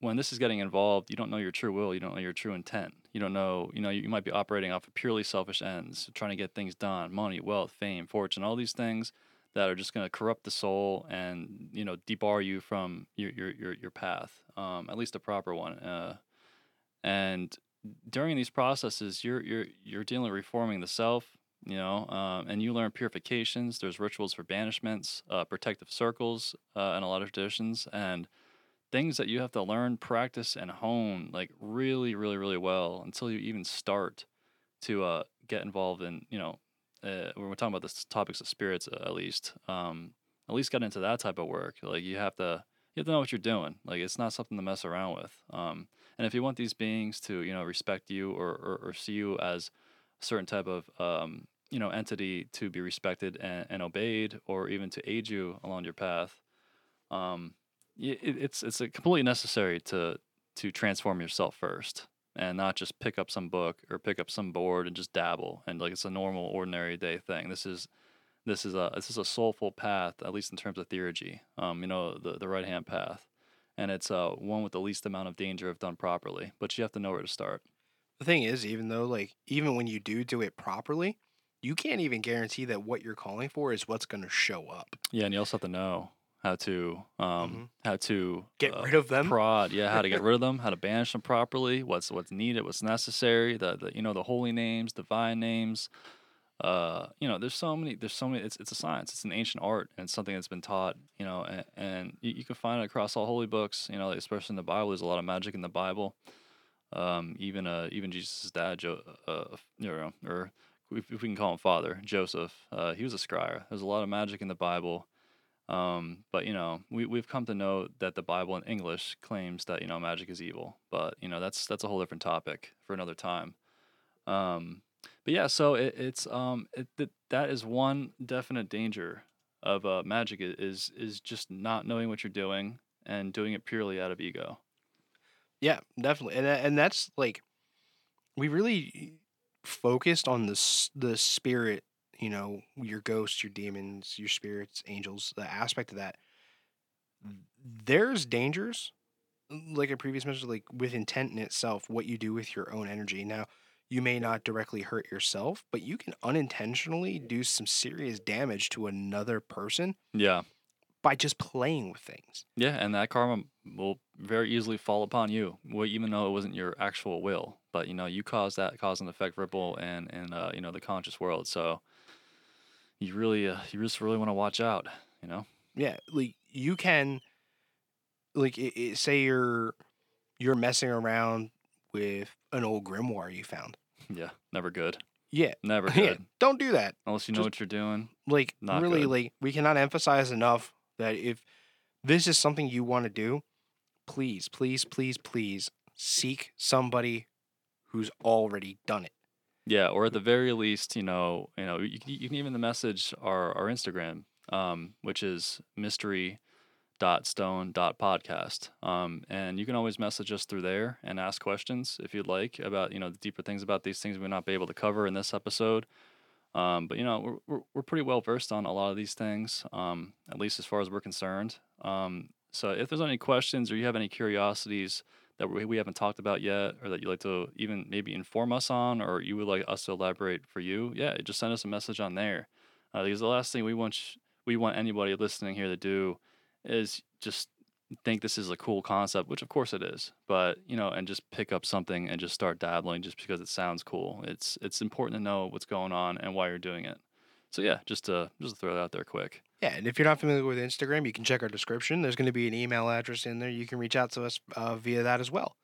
when this is getting involved, you don't know your true will, you don't know your true intent. You don't know, you know, you might be operating off of purely selfish ends, trying to get things done, money, wealth, fame, fortune, all these things that are just going to corrupt the soul and, you know, debar you from your your your, your path, um, at least a proper one. Uh, and during these processes, you're you're you're dealing with reforming the self, you know, um, and you learn purifications. There's rituals for banishments, uh, protective circles, uh, in a lot of traditions, and things that you have to learn, practice, and hone like really, really, really well until you even start to uh, get involved in, you know, uh, when we're talking about the topics of spirits, uh, at least, um, at least get into that type of work. Like you have to, you have to know what you're doing. Like it's not something to mess around with. Um, and if you want these beings to, you know, respect you or, or, or see you as a certain type of um, you know entity to be respected and, and obeyed, or even to aid you along your path, um, it's it's a completely necessary to to transform yourself first and not just pick up some book or pick up some board and just dabble and like it's a normal ordinary day thing. This is this is a this is a soulful path, at least in terms of theurgy. Um, you know, the the right hand path, and it's uh one with the least amount of danger if done properly. But you have to know where to start. The thing is, even though like even when you do do it properly, you can't even guarantee that what you're calling for is what's going to show up. Yeah, and you also have to know how to um how to Get uh, rid of them. prod yeah how to get rid of them *laughs* how to banish them properly what's what's needed what's necessary the, the you know the holy names divine names. Uh you know there's so many there's so many it's, it's a science it's an ancient art and it's something that's been taught you know and, and you, you can find it across all holy books you know especially in the bible there's a lot of magic in the bible. Um even uh even jesus' dad jo- uh you know or if if we can call him father joseph uh he was a scryer. There's a lot of magic in the bible um, but you know, we we've come to know that the Bible in English claims that you know magic is evil. But you know, that's that's a whole different topic for another time. Um, but yeah, so it, it's um it, that that is one definite danger of uh, magic is is just not knowing what you're doing and doing it purely out of ego. Yeah, definitely, and and that's like we really focused on the the spirit. You know, your ghosts, your demons, your spirits, angels. The aspect of that. There's dangers, like I previously mentioned, like with intent in itself. What you do with your own energy. Now, you may not directly hurt yourself, but you can unintentionally do some serious damage to another person Yeah, by just playing with things. yeah, and that karma will very easily fall upon you, well, even though it wasn't your actual will. But you know, you cause that cause and effect ripple and and uh, you know the conscious world. So you really uh, you just really want to watch out. You know. Yeah, like you can, like i i say you're you're messing around with an old grimoire you found. Yeah, never good. Yeah, Never *laughs* yeah, good. don't do that. Unless you know Just- what you're doing. Like Not really, good. like we cannot emphasize enough that if this is something you want to do, please, please, please, please seek somebody who's already done it. Yeah, or at the very least, you know, you know, you, can- you can even the message our our Instagram, um, which is mystery dot stone dot podcast um and you can always message us through there and ask questions if you'd like about you know the deeper things about these things we may not be able to cover in this episode um but you know we're, we're, we're pretty well versed on a lot of these things um at least as far as we're concerned um so if there's any questions or you have any curiosities that we, we haven't talked about yet or that you'd like to even maybe inform us on or you would like us to elaborate for you yeah just send us a message on there uh, because the last thing we want sh- we want anybody listening here to do is just think this is a cool concept, which of course it is, but you know, and just pick up something and just start dabbling just because it sounds cool. It's it's important to know what's going on and why you're doing it. So yeah, just to just throw that out there quick. Yeah, and if you're not familiar with Instagram, you can check our description. There's going to be an email address in there. You can reach out to us uh, via that as well.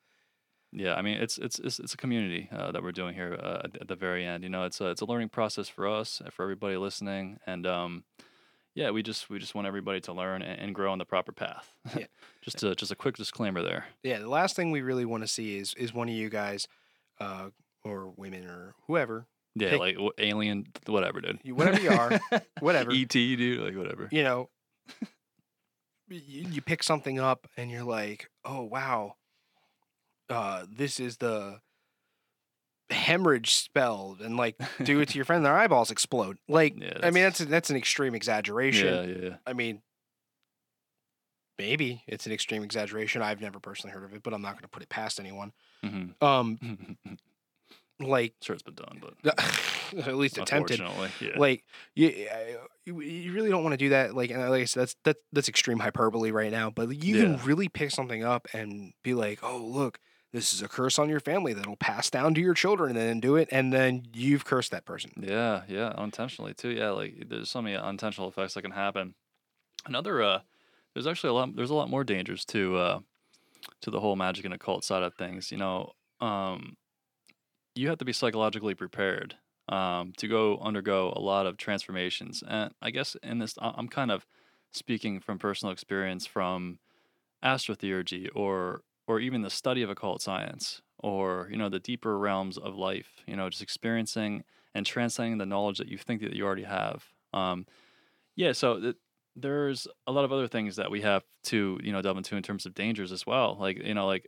Yeah, I mean it's it's it's, it's a community uh, that we're doing here uh, at, the very end. You know, it's a it's a learning process for us for everybody listening, and um, yeah, we just we just want everybody to learn and, and grow on the proper path. Yeah. *laughs* just a just a quick disclaimer there. Yeah, the last thing we really want to see is is one of you guys, uh, or women or whoever, Yeah, Pick- like w- alien, whatever, dude. You- whatever you are, *laughs* whatever. ET, dude, like whatever. you know, you, you pick something up and you're like, oh wow, uh, this is the hemorrhage spell, and like do it to your friend, their eyeballs explode. Like, *laughs* Yeah, I mean, that's- that's that's an extreme exaggeration. Yeah, yeah, yeah. I mean, maybe it's an extreme exaggeration. I've never personally heard of it, but I'm not going to put it past anyone. hmm Um, *laughs* like sure, it's been done, but *laughs* at least attempted. yeah. Like you, uh, you, you really don't want to do that. Like, and like I said, that's that's that's extreme hyperbole right now. But you Yeah. can really pick something up and be like, oh look, this is a curse on your family that'll pass down to your children, and then do it, and then you've cursed that person. Yeah, yeah, unintentionally too. Yeah, like there's so many unintentional effects that can happen. Another, uh, there's actually a lot. There's a lot more dangers to uh, to the whole magic and occult side of things. You know, um, you have to be psychologically prepared um, to go undergo a lot of transformations. And I guess in this, I'm kind of speaking from personal experience from astrotheurgy or or even the study of occult science or you know the deeper realms of life. You know, just experiencing and transcending the knowledge that you think that you already have. Um, yeah, so th- there's a lot of other things that we have to you know delve into in terms of dangers as well. Like you know like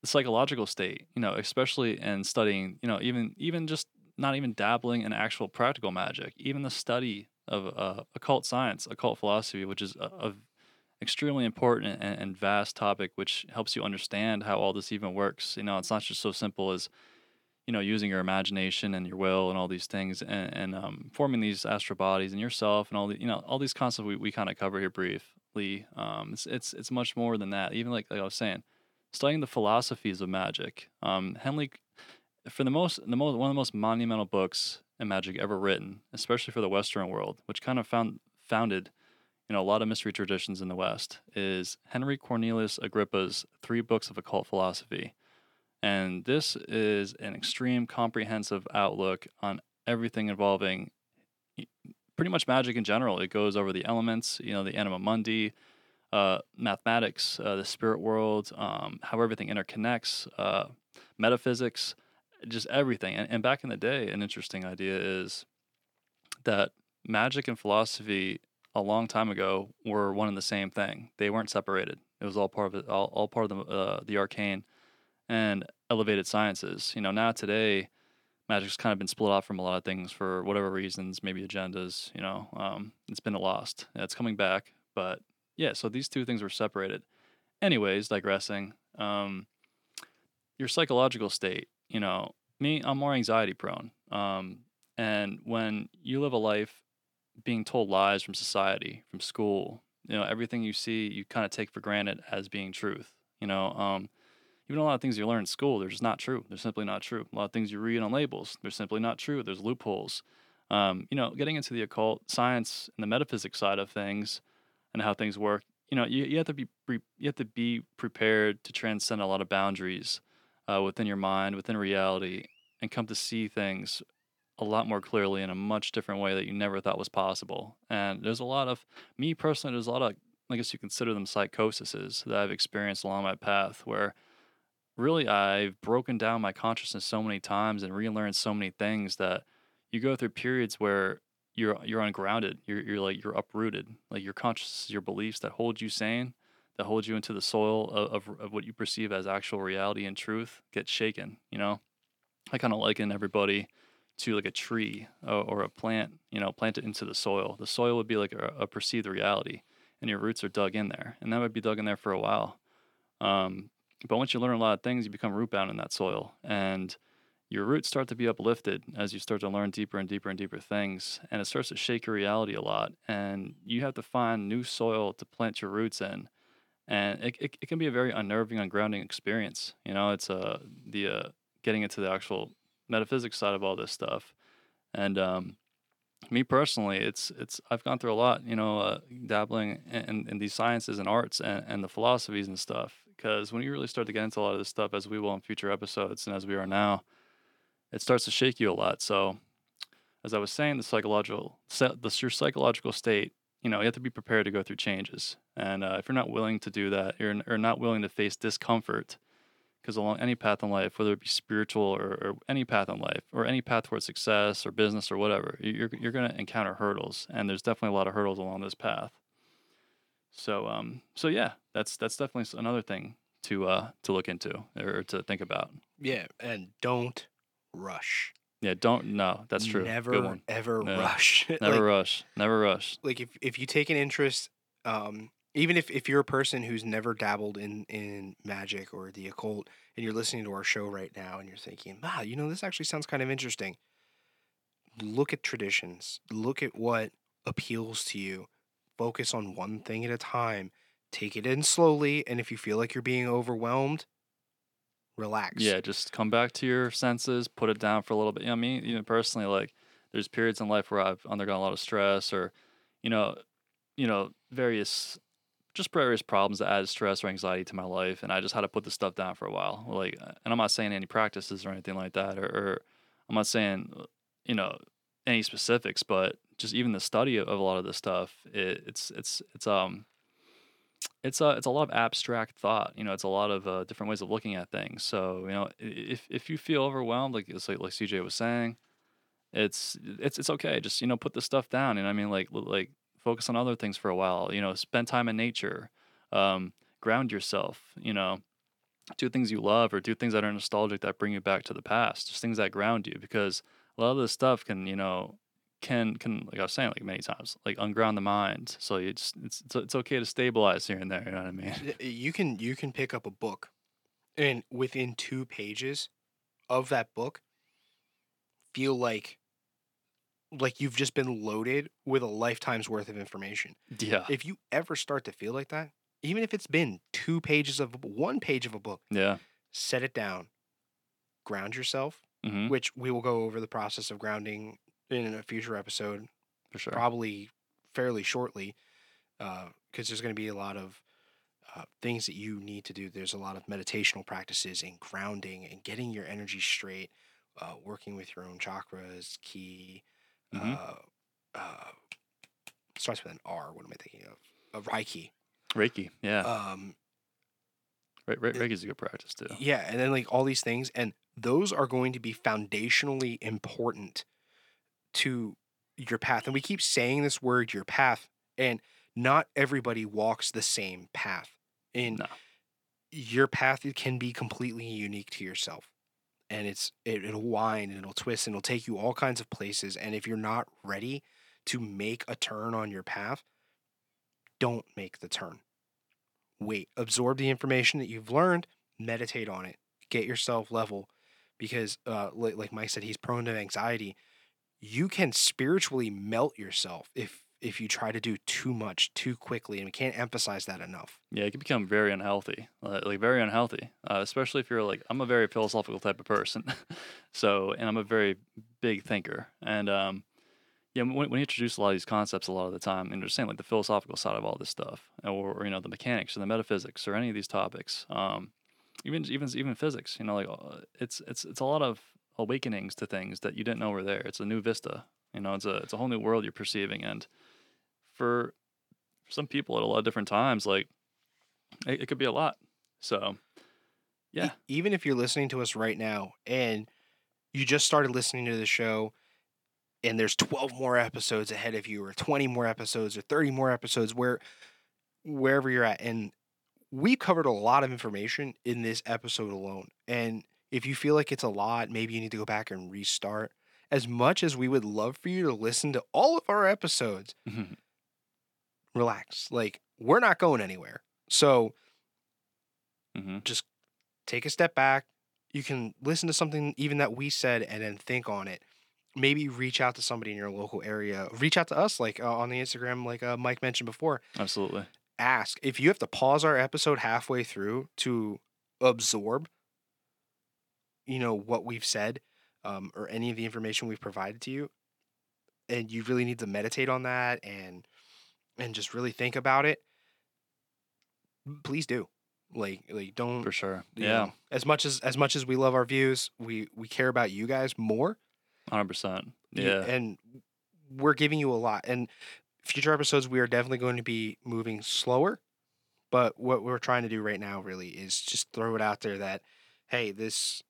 the psychological state, you know, especially in studying, you know, even even just not even dabbling in actual practical magic, even the study of uh, occult science, occult philosophy, which is a, extremely important and, and, vast topic, which helps you understand how all this even works. You know, it's not just so simple as you know using your imagination and your will and all these things and, and um, forming these astral bodies and yourself and all the you know all these concepts we, we kind of cover here briefly. Um, it's, it's it's much more than that. Even like like I was saying, studying the philosophies of magic. Um, Henley, for the most the most one of the most monumental books in magic ever written, especially for the Western world, which kind of found founded you know a lot of mystery traditions in the West, is Henry Cornelius Agrippa's Three Books of Occult Philosophy. And this is an extreme comprehensive outlook on everything involving pretty much magic in general. It goes over the elements, you know, the anima mundi, uh, mathematics, uh, the spirit world, um, how everything interconnects, uh, metaphysics, just everything. And, and back in the day, an interesting idea is that magic and philosophy a long time ago were one and the same thing. They weren't separated. It was all part of it, all, all part of the uh, the arcane and elevated sciences. You know, now today, magic's kind of been split off from a lot of things for whatever reasons, maybe agendas. You know, um, it's been lost. It's coming back, but yeah. So these two things were separated. Anyways, digressing. Um, your psychological state you know, me, I'm more anxiety prone. Um, and when you live a life being told lies from society, from school, you know, everything you see, you kind of take for granted as being truth. You know, um, even a lot of things you learn in school, they're just not true. They're simply not true. A lot of things you read on labels, they're simply not true. There's loopholes. Um, you know, getting into the occult science and the metaphysics side of things and how things work, you know, you, you have to be pre- you have to be prepared to transcend a lot of boundaries uh, within your mind, within reality, and come to see things a lot more clearly in a much different way that you never thought was possible. And there's a lot of me personally. There's a lot of I guess you consider them psychoses that I've experienced along my path where really I've broken down my consciousness so many times and relearned so many things that you go through periods where you're you're ungrounded. You're you're like you're uprooted. Like your consciousness, your beliefs that hold you sane that hold you into the soil of, of, of what you perceive as actual reality and truth get shaken. You know, I kind of liken everybody to like a tree or, or, a plant. You know, plant it into the soil. The soil would be like a, a, perceived reality, and your roots are dug in there, and that would be dug in there for a while. Um, but once you learn a lot of things, you become root bound in that soil, and your roots start to be uplifted as you start to learn deeper and deeper and deeper things, and it starts to shake your reality a lot. And you have to find new soil to plant your roots in and it, it, it can be a very unnerving, ungrounding experience. You know, it's uh, the uh, getting into the actual metaphysics side of all this stuff, and um, me personally, it's it's I've gone through a lot. You know, uh, dabbling in, in these sciences and arts and, and the philosophies and stuff. Because when you really start to get into a lot of this stuff, as we will in future episodes and as we are now, it starts to shake you a lot. So, as I was saying, the psychological, the your psychological state you know, you have to be prepared to go through changes. And uh, if you're not willing to do that, you're, or not willing to face discomfort, because along any path in life, whether it be spiritual or, or, any path in life, or any path towards success or business or whatever, you're you're going to encounter hurdles, and there's definitely a lot of hurdles along this path. So um so yeah, that's that's definitely another thing to uh to look into or to think about. Yeah, and don't rush. Yeah, don't no, that's true. Never ever yeah. rush. *laughs* Never like, rush. Never rush. Like if if you take an interest, um, even if, if you're a person who's never dabbled in in magic or the occult and you're listening to our show right now and you're thinking, wow, you know, this actually sounds kind of interesting. Look at traditions. Look at what appeals to you. Focus on one thing at a time. Take it in slowly, and if you feel like you're being overwhelmed, relax. Yeah, just come back to your senses, put it down for a little bit. You know, me, you know, personally, like there's periods in life where I've undergone a lot of stress or, you know, you know, various just various problems that add stress or anxiety to my life, and I just had to put this stuff down for a while. Like, and I'm not saying any practices or anything like that, or, or I'm not saying, you know, any specifics, but just even the study of, of a lot of this stuff, it, it's it's it's um it's a it's a lot of abstract thought. You know, it's a lot of uh, different ways of looking at things. So you know, if if you feel overwhelmed, like like like CJ was saying, it's it's it's okay. Just you know, put the stuff down, and I mean, like like focus on other things for a while. You know, spend time in nature, um, ground yourself. You know, do things you love or do things that are nostalgic that bring you back to the past. Just things that ground you, because a lot of this stuff can you know can can like I was saying like many times like unground the mind. So it's it's, it's okay to stabilize here and there. You know what I mean? You can you can pick up a book, and within two pages of that book, feel like like you've just been loaded with a lifetime's worth of information. Yeah, If you ever start to feel like that, even if it's been two pages of one page of a book, yeah. set it down, ground yourself, hmm which we will go over the process of grounding in a future episode, for sure. probably fairly shortly, because there's going to be a lot of uh, things that you need to do. There's a lot of meditational practices and grounding and getting your energy straight, uh, working with your own chakras, key. Mhm. Uh, uh, starts with an R. What am I thinking of? Uh, Reiki. Reiki, yeah, Um, Re- Re- Reiki's a good practice too. Yeah, and then like all these things, and those are going to be foundationally important to your path. And we keep saying this word, your path, and not everybody walks the same path. And No. your path can be completely unique to yourself. And it's it, it'll wind and it'll twist and it'll take you all kinds of places. And if you're not ready to make a turn on your path, don't make the turn. Wait, absorb the information that you've learned, meditate on it, get yourself level, because uh, like, like Mike said, he's prone to anxiety. You can spiritually melt yourself if if you try to do too much too quickly, and we can't emphasize that enough. Yeah, it can become very unhealthy, uh, like very unhealthy. Uh, especially if you're like, I'm a very philosophical type of person, *laughs* so and I'm a very big thinker, and um, yeah, when, when you introduce a lot of these concepts, a lot of the time, and saying like the philosophical side of all this stuff, or, or you know the mechanics or the metaphysics or any of these topics, um, even even even physics, you know, like uh, it's it's it's a lot of awakenings to things that you didn't know were there. It's a new vista, you know, it's a it's a whole new world you're perceiving, and for some people at a lot of different times, like it, it could be a lot. So, E- yeah, even if you're listening to us right now and you just started listening to the show and there's 12 more episodes ahead of you or 20 more episodes or 30 more episodes where wherever you're at and we covered a lot of information in this episode alone and if you feel like it's a lot maybe you need to go back and restart as much as we would love for you to listen to all of our episodes relax like we're not going anywhere so hmm take a step back. You can listen to something even that we said and then think on it. Maybe reach out to somebody in your local area. Reach out to us, like uh, on the Instagram, like uh, Mike mentioned before. absolutely. Ask if you have to pause our episode halfway through to absorb, you know, what we've said um, or any of the information we've provided to you, and you really need to meditate on that and and just really think about it. Please do. Like, like don't For sure. Yeah, know, as much as as much as we love our views, we we care about you guys more. hundred percent. You- Yeah, and we're giving you a lot. And future episodes, we are definitely going to be moving slower. But what we're trying to do right now, really, is just throw it out there that, hey, this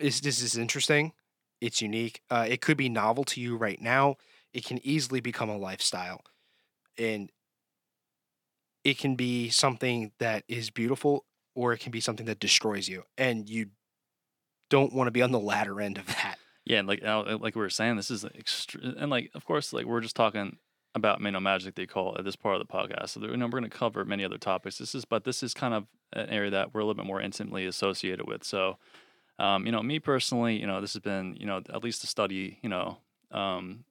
is this is interesting. It's unique. Uh, it could be novel to you right now. It can easily become a lifestyle, and it can be something that is beautiful, or it can be something that destroys you, and you don't want to be on the latter end of that. yeah, and like uh, like we were saying, this is extre- and like of course, like we're just talking about know magic they call at this part of the podcast. So you know we're going to cover many other topics. This is but this is kind of an area that we're a little bit more intimately associated with. So, um, you know, me personally, you know, this has been you know at least to study, you know, um,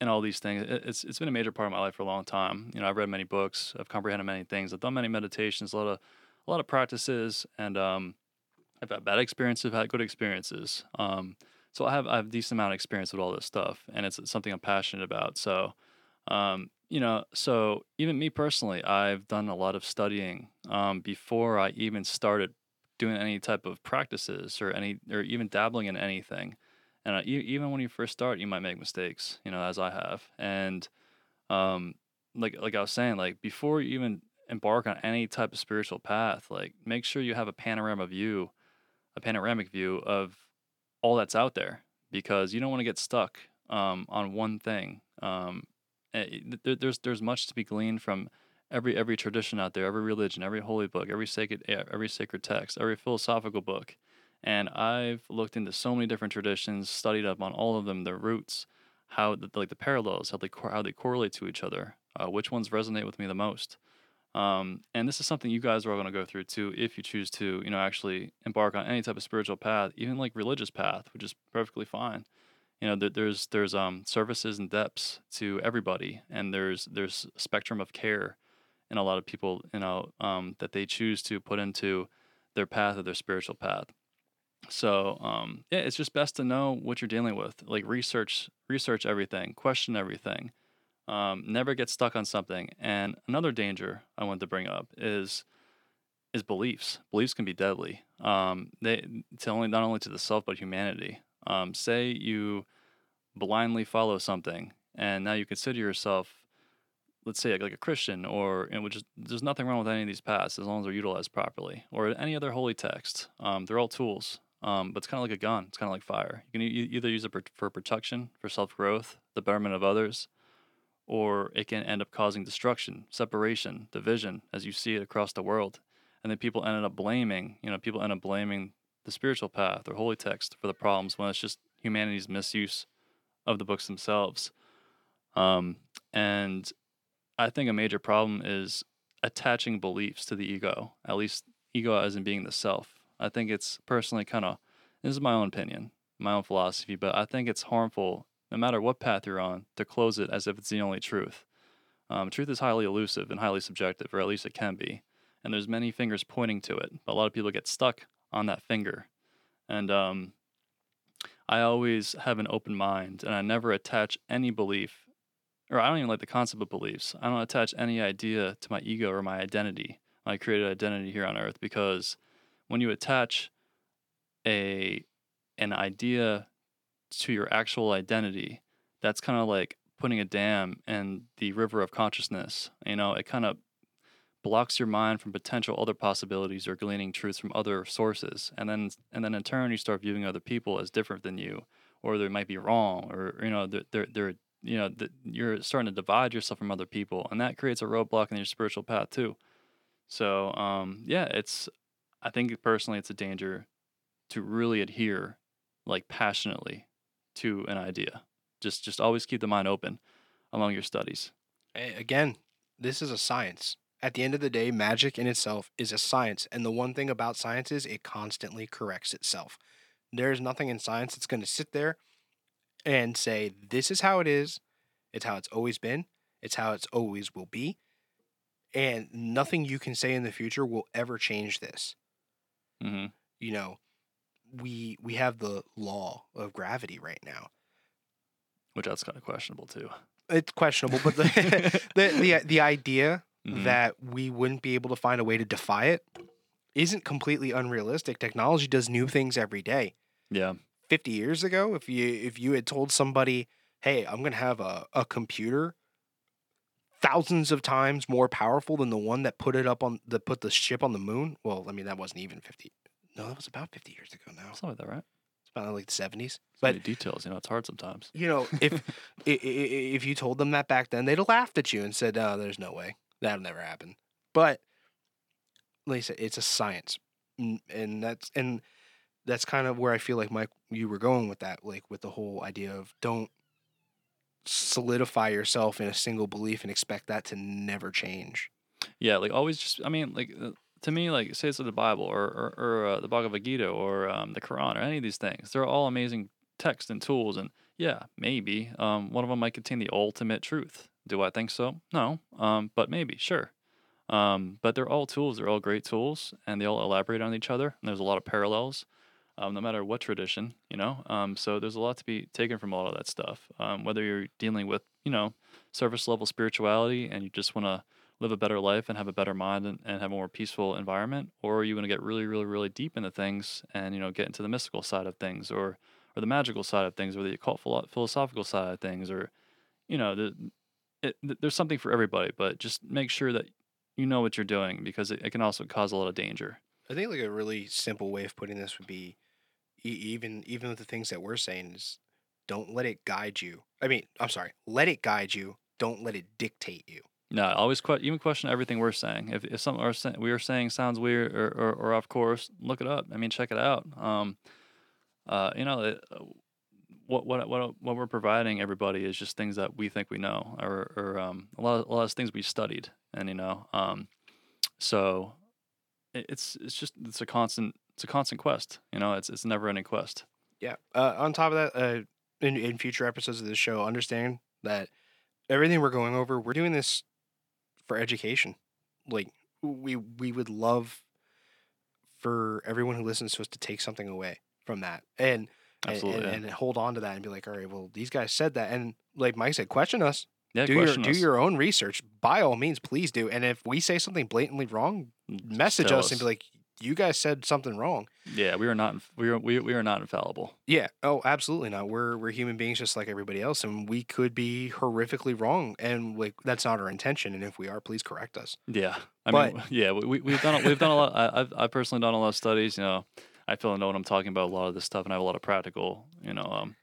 and all these things. It- It's it's been a major part of my life for a long time. You know, I've read many books, I've comprehended many things, I've done many meditations, a lot of a lot of practices, and um, I've had bad experiences, I've had good experiences. Um, so I have I have a decent amount of experience with all this stuff, and it's something I'm passionate about. So, um, you know, so even me personally, I've done a lot of studying um, before I even started doing any type of practices or any or even dabbling in anything. And even when you first start, you might make mistakes, you know, as I have. And um, like like I was saying, like before you even embark on any type of spiritual path, like make sure you have a panorama view, a panoramic view of all that's out there because you don't want to get stuck um, on one thing. Um, eh, th- th- there's there's much to be gleaned from every every tradition out there, every religion, every holy book, every sacred every sacred text, every philosophical book. And I've looked into so many different traditions, studied up on all of them, their roots, how the, like the parallels, how they how they correlate to each other, uh, which ones resonate with me the most. Um, and this is something you guys are all going to go through too, if you choose to, you know, actually embark on any type of spiritual path, even like religious path, which is perfectly fine. You know, there, there's there's um surfaces and depths to everybody, and there's there's spectrum of care in a lot of people, you know, um, that they choose to put into their path or their spiritual path. So um, yeah, it's just best to know what you're dealing with. Like research, research everything, question everything. Um, never get stuck on something. And another danger I want to bring up is is beliefs. Beliefs can be deadly. Um, they to only not only to the self but humanity. Um, say you blindly follow something, and now you consider yourself, let's say like, like a Christian, or you know, which is, there's nothing wrong with any of these paths as long as they're utilized properly, or any other holy text. Um, they're all tools. Um, but it's kind of like a gun. It's kind of like fire. You can e- either use it for protection, for self growth, the betterment of others, or it can end up causing destruction, separation, division, as you see it across the world. And then people ended up blaming, you know, people end up blaming the spiritual path or holy text for the problems when it's just humanity's misuse of the books themselves. Um, and I think a major problem is attaching beliefs to the ego, at least ego as in being the self. I think it's personally kind of, this is my own opinion, my own philosophy, but I think it's harmful, no matter what path you're on, to close it as if it's the only truth. Um, truth is highly elusive and highly subjective, or at least it can be. And there's many fingers pointing to it. But a lot of people get stuck on that finger. And um, I always have an open mind and I never attach any belief, or I don't even like the concept of beliefs. I don't attach any idea to my ego or my identity, my created identity here on earth, because when you attach a an idea to your actual identity, that's kind of like putting a dam in the river of consciousness. You know, it kind of blocks your mind from potential other possibilities or gleaning truths from other sources and then and then in turn you start viewing other people as different than you or they might be wrong or you know they're they're, they're you know that you're starting to divide yourself from other people and that creates a roadblock in your spiritual path too so um yeah it's i think personally it's a danger to really adhere like passionately to an idea just just always keep the mind open along your studies Again, this is a science. At the end of the day, magic in itself is a science. And the one thing about science is it constantly corrects itself. There's nothing in science that's going to sit there and say, this is how it is. It's how it's always been. It's how it's always will be. And nothing you can say in the future will ever change this. hmm You know, we we have the law of gravity right now. which that's kind of questionable too It's questionable, but the *laughs* *laughs* the, the the idea Mhm. that we wouldn't be able to find a way to defy it isn't completely unrealistic. Technology does new things every day. yeah 50 years ago, if you if you had told somebody, "Hey, I'm going to have a a computer thousands of times more powerful than the one that put it up on that put the ship on the moon." Well, I mean, that wasn't even 50. No, that was about 50 years ago now. something like that right It's about like the 70s. So But details you know it's hard sometimes you know, if *laughs* i- i- i- if you told them that back then, they'd have laughed at you and said, "No, there's no way that'll never happen." But like I said, it's a science, and that's and that's kind of where I feel like Mike, you were going with that, like with the whole idea of don't solidify yourself in a single belief and expect that to never change. Yeah, like always just I mean like uh, to me like say it's the Bible or or, or uh, the Bhagavad Gita or um, the Quran or any of these things. They're all amazing texts and tools and yeah, maybe um, one of them might contain the ultimate truth. Do I think so? No. Um, but maybe, sure. Um, but they're all tools. They're all great tools, and they all elaborate on each other. And there's a lot of parallels, um, no matter what tradition, you know. Um, so there's a lot to be taken from all of that stuff. Um, whether you're dealing with, you know, surface level spirituality and you just want to live a better life and have a better mind and, and have a more peaceful environment or you want to get really really really deep into things and you know get into the mystical side of things or or the magical side of things or the occult philo- philosophical side of things or you know the, it, th- there's something for everybody but just make sure that you know what you're doing because it, it can also cause a lot of danger I think like a really simple way of putting this would be even even with the things that we're saying is don't let it guide you. I mean, I'm sorry, let it guide you. Don't let it dictate you. No, always que- even question everything we're saying. If, if something are we are saying sounds weird or, or, or off course, look it up. I mean, check it out. Um, uh, you know, it, uh, what what what what we're providing everybody is just things that we think we know, or or um, a lot of, a lot of things we studied, and you know, um, so it, it's it's just it's a constant it's a constant quest. You know, it's it's never ending quest. Yeah. Uh, on top of that, uh, in in future episodes of this show, understand that everything we're going over, we're doing this for education. Like we we would love for everyone who listens to us to take something away from that and and, Absolutely, and, yeah. and hold on to that and be like, all right, well, these guys said that, and like Mike said, question us. Yeah, do your question do your own research. By all means, please do. And if we say something blatantly wrong, message tell us and be like, you guys said something wrong. yeah, we are not we are we, we are not infallible. Yeah. Oh, absolutely not. We're we're human beings just like everybody else, and we could be horrifically wrong, and like that's not our intention. And if we are, please correct us. Yeah, I mean, But- *laughs* yeah, we, we- we've done a- we've done a lot. I, I've I've personally done a lot of studies. You know, I feel I know what I'm talking about a lot of this stuff, and I have a lot of practical, you know, um,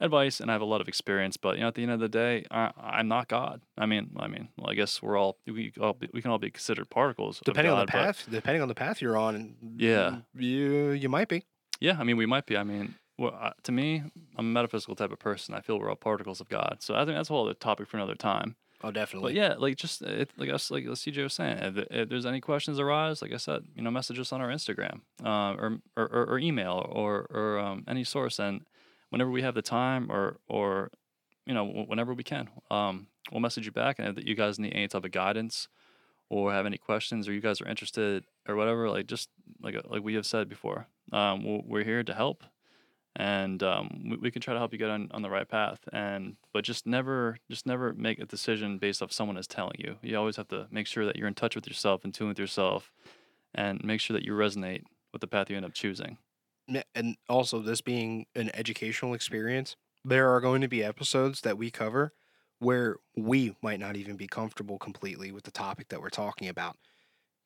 advice, and I have a lot of experience. But you know, at the end of the day, I, I'm not God. I mean, I mean, well, I guess we're all we all be, we can all be considered particles. of Depending on the God, but- path, depending on the path you're on, Yeah. you you might be. Yeah, I mean, we might be. I mean, well, uh, to me, I'm a metaphysical type of person. I feel we're all particles of God. So I think that's a whole other topic for another time. Oh, definitely. But yeah, like just it, like us, like CJ was saying, if, if there's any questions arise, like I said, you know, message us on our Instagram, uh, or, or or or email or or um, any source, and whenever we have the time, or or you know, whenever we can, um, we'll message you back, and if you guys need any type of guidance or have any questions, or you guys are interested or whatever, like just like uh, like we have said before, um, we're here to help and um, we, we can try to help you get on, on the right path and but just never just never make a decision based off someone is telling you. You always have to make sure that you're in touch with yourself in tune with yourself and make sure that you resonate with the path you end up choosing And also, this being an educational experience, there are going to be episodes that we cover where we might not even be comfortable completely with the topic that we're talking about.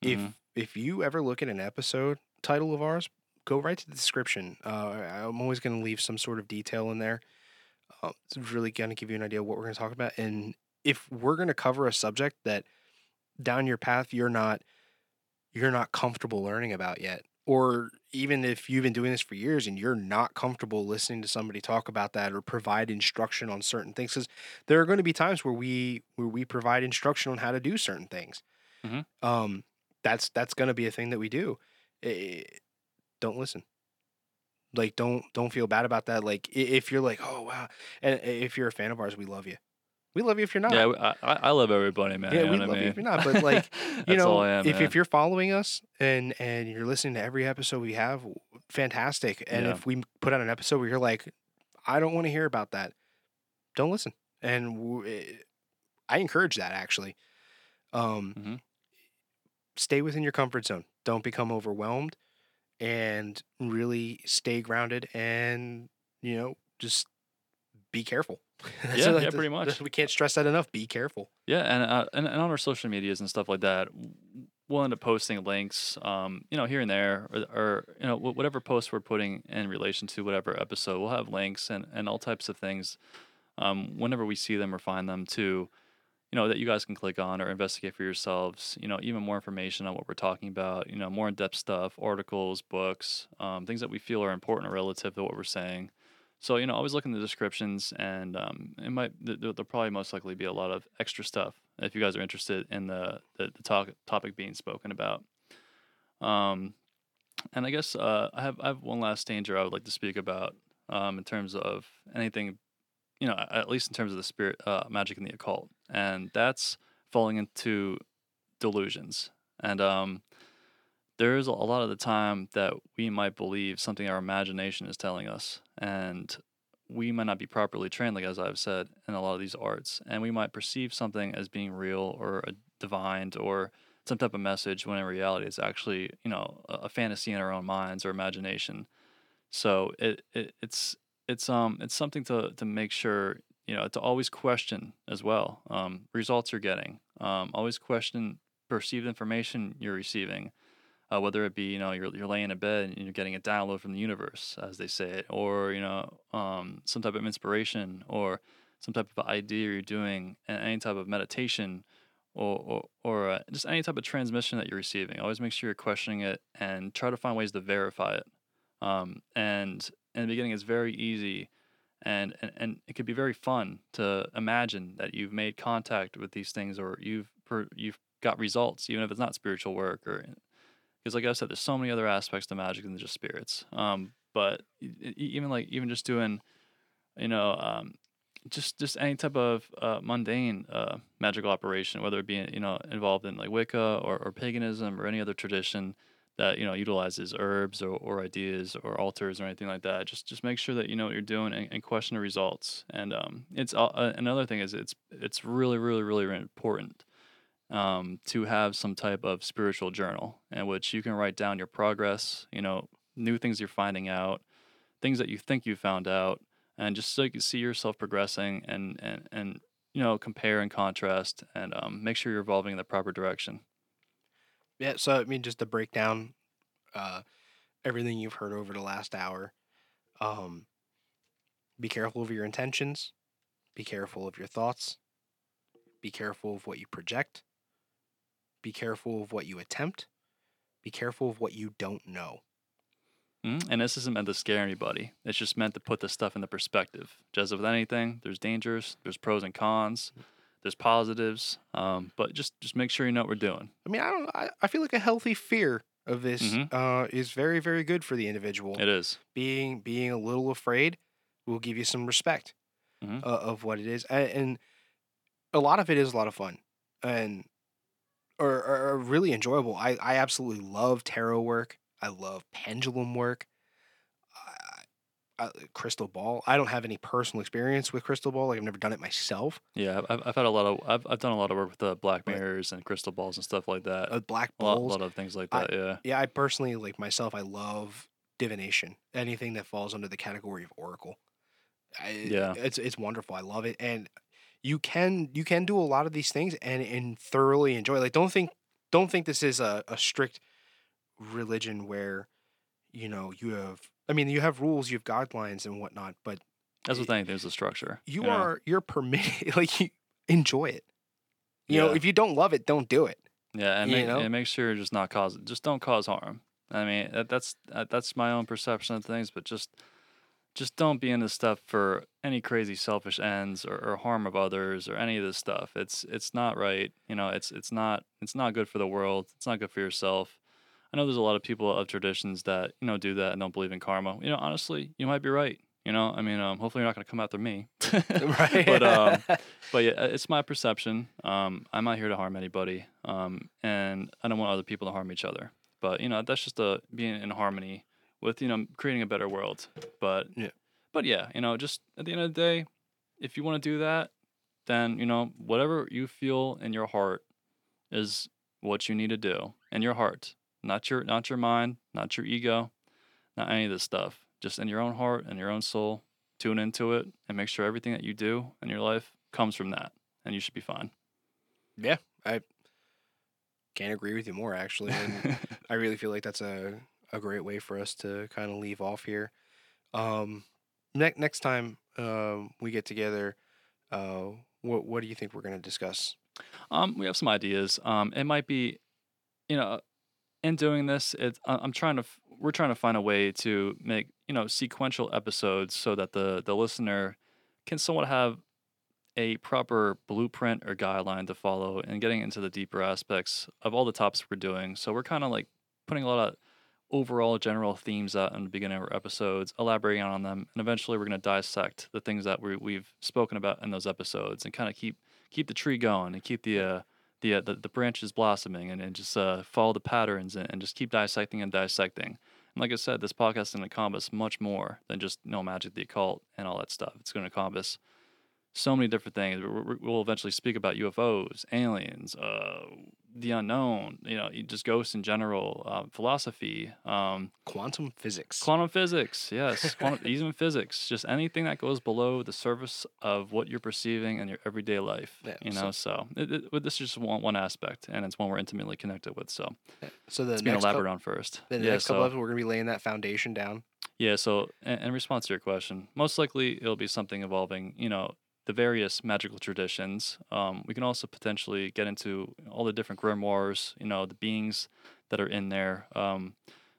If Mhm. if you ever look at an episode title of ours, go right to the description. Uh, I'm always going to leave some sort of detail in there. Uh, it's really going to give you an idea of what we're going to talk about. And if we're going to cover a subject that down your path you're not you're not comfortable learning about yet, or even if you've been doing this for years and you're not comfortable listening to somebody talk about that or provide instruction on certain things, because there are going to be times where we where we provide instruction on how to do certain things. Mhm. Um, that's that's going to be a thing that we do. Eh, don't listen. Like don't don't feel bad about that. Like if you're like, oh wow, and if you're a fan of ours, we love you. We love you if you're not. yeah I, I, love everybody man Yeah, you know we what I love you mean? if you're not, but, *laughs* like, you know, am, if, man. if you're following us and and you're listening to every episode we have, fantastic. And Yeah. if we put out an episode where you're like, I don't want to hear about that, don't listen. And w- eh, I encourage that actually. Um, Mhm. stay within your comfort zone. Don't become overwhelmed, and really stay grounded. And you know, just be careful. *laughs* Yeah, what- yeah, pretty much. We can't stress that enough. Be careful. Yeah, and, uh, and and on our social medias and stuff like that, we'll end up posting links, um, you know, here and there, or, or you know, whatever post we're putting in relation to whatever episode, we'll have links and and all types of things, um, whenever we see them or find them to, you know, that you guys can click on or investigate for yourselves. You know, even more information on what we're talking about. You know, more in depth stuff, articles, books, um, things that we feel are important or relative to what we're saying. So you know, always look in the descriptions, and um, it might th- there- there'll probably most likely be a lot of extra stuff if you guys are interested in the the, the talk, topic being spoken about. Um, and I guess uh, I have I have one last danger I would like to speak about um, in terms of anything, you know, at least in terms of the spirit, uh, magic, and the occult, and that's falling into delusions. And um, there's a lot of the time that we might believe something our imagination is telling us, and we might not be properly trained, like as I've said, in a lot of these arts, and we might perceive something as being real or a divined or some type of message when in reality it's actually you know a, a fantasy in our own minds or imagination. So it, it it's it's um it's something to to make sure you know to always question as well um, results you're getting. Um, always question perceived information you're receiving. Uh, whether it be you know you're you're laying in bed and you're getting a download from the universe, as they say it, or you know um, some type of inspiration or some type of idea you're doing, any type of meditation, or or, or uh, just any type of transmission that you're receiving. Always make sure you're questioning it and try to find ways to verify it. Um, and in the beginning, it's very easy. And, and, and it could be very fun to imagine that you've made contact with these things or you've per, you've got results, even if it's not spiritual work or because like I said, there's so many other aspects to magic than just spirits. Um, but even like even just doing, you know, um, just just any type of uh, mundane uh, magical operation, whether it be you know involved in like Wicca or, or paganism or any other tradition that you know utilizes herbs or, or ideas or altars or anything like that. Just just make sure that you know what you're doing and, and question the results. And um, it's uh, another thing is it's it's really really really important um, to have some type of spiritual journal in which you can write down your progress, you know, new things you're finding out, things that you think you found out, and just so you can see yourself progressing and and and you know compare and contrast and um, make sure you're evolving in the proper direction. Yeah. So I mean, just to break down uh, everything you've heard over the last hour, um, be careful of your intentions. Be careful of your thoughts. Be careful of what you project be careful of what you attempt. Be careful of what you don't know. Mm, and this isn't meant to scare anybody. It's just meant to put the stuff in the perspective. Just with anything, there's dangers, there's pros and cons, there's positives. Um, but just just make sure you know what we're doing. I mean, I don't. I, I feel like a healthy fear of this mm-hmm. uh, is very very good for the individual. It is being being a little afraid will give you some respect mm-hmm. uh, of what it is, and, and a lot of it is a lot of fun. And are, are really enjoyable. I, I absolutely love tarot work. I love pendulum work. I, crystal ball. I don't have any personal experience with crystal ball. Like I've never done it myself. Yeah, I've, I've had a lot of I've, I've done a lot of work with the black mirrors and crystal balls and stuff like that. Uh, black balls. A lot, a lot, of things like that. I, yeah. Yeah, I personally like myself. I love divination. Anything that falls under the category of oracle. I, yeah, it's it's wonderful. I love it, and you can you can do a lot of these things and and thoroughly enjoy. Like don't think don't think this is a, a strict religion where you know you have I mean you have rules, you have guidelines and whatnot, but as with anything, there's a structure. You, you are know? you're permitted *laughs* like you enjoy it. You yeah. know, if you don't love it, don't do it. Yeah, and, make, and make sure just not cause just don't cause harm. I mean, that, that's that's my own perception of things, but just just don't be into stuff for any crazy selfish ends or, or harm of others or any of this stuff. It's it's not right. You know, it's it's not it's not good for the world. It's not good for yourself. I know there's a lot of people of traditions that you know do that and don't believe in karma. You know, honestly, you might be right. You know, I mean, um, hopefully you're not going to come after me. *laughs* right. but um, *laughs* but yeah, it's my perception. Um, I'm not here to harm anybody. Um, and I don't want other people to harm each other. But you know, that's just a being in harmony with you know creating a better world. But yeah, but yeah, you know, just at the end of the day, if you want to do that, then you know whatever you feel in your heart is what you need to do in your heart, not your not your mind, not your ego, not any of this stuff. Just in your own heart and your own soul, tune into it and make sure everything that you do in your life comes from that, and you should be fine. Yeah, I can't agree with you more actually. And *laughs* I really feel like that's a a great way for us to kind of leave off here. Um, ne- next time um, we get together, uh, what what do you think we're going to discuss? Um, we have some ideas. Um, it might be, you know, in doing this, it's I'm trying to we're trying to find a way to make you know sequential episodes so that the the listener can somewhat have a proper blueprint or guideline to follow and getting into the deeper aspects of all the topics we're doing. So we're kind of like putting a lot of overall general themes out in the beginning of our episodes, elaborating on them, and eventually we're going to dissect the things that we, we've spoken about in those episodes and kind of keep keep the tree going and keep the uh, the, uh, the, the branches blossoming and, and just uh, follow the patterns and, and just keep dissecting and dissecting. And like I said, this podcast is going to encompass much more than just you know magic, the occult, and all that stuff. It's going to encompass so many different things. We- we- We'll eventually speak about UFOs, aliens, uh, the unknown. You know, just ghosts in general, uh, philosophy, um, Quantum physics. quantum physics. Yes, *laughs* quantum, even physics. Just anything that goes below the surface of what you're perceiving in your everyday life. Yeah, you know, so it, it, but this is just one one aspect, and it's one we're intimately connected with. So so the it's next, elaborated cou- on first. the yeah, next so, couple of we're gonna be laying that foundation down. yeah, so in, in response to your question, most likely it'll be something involving, you know, the various magical traditions. Um, we can also potentially get into all the different grimoires, you know, the beings that are in there, um,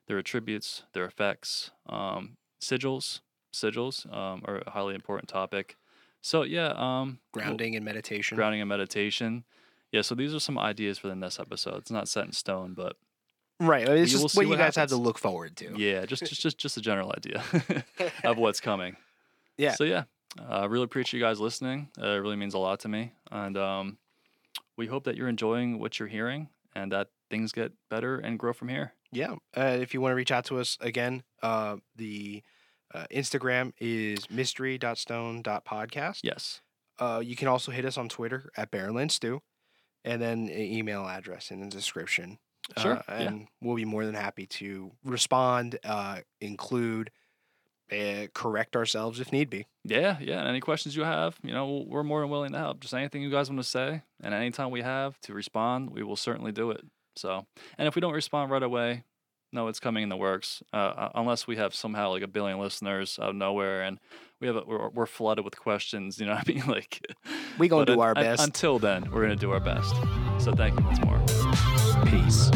their attributes, their effects, um, sigils. Sigils um, are a highly important topic. So yeah, um, we'll- Grounding and meditation. grounding and meditation. Yeah, so these are some ideas for the next episode. It's not set in stone, but Right. It's just see what you what guys have to look forward to. yeah, just just just just a general idea *laughs* of what's coming. Yeah. So yeah, I really appreciate you guys listening. Uh, it really means a lot to me, and um, we hope that you're enjoying what you're hearing and that things get better and grow from here. Yeah. Uh, if you want to reach out to us again, uh, the uh, Instagram is mystery.stone.podcast. Yes. Uh, you can also hit us on Twitter at Barrenland Stew, and then an email address in the description. Sure, Uh, yeah. and we'll be more than happy to respond, uh, include, uh, correct ourselves if need be. Yeah, yeah. And any questions you have, you know, we're more than willing to help. Just anything you guys want to say, and anytime we have to respond, we will certainly do it. So, and if we don't respond right away, no, it's coming in the works. Uh, uh, unless we have somehow like a billion listeners out of nowhere, and we have a, we're, we're flooded with questions. You know, what I *laughs* mean, like We gonna do our best. until then, we're gonna do our best. So, thank you once more. Peace.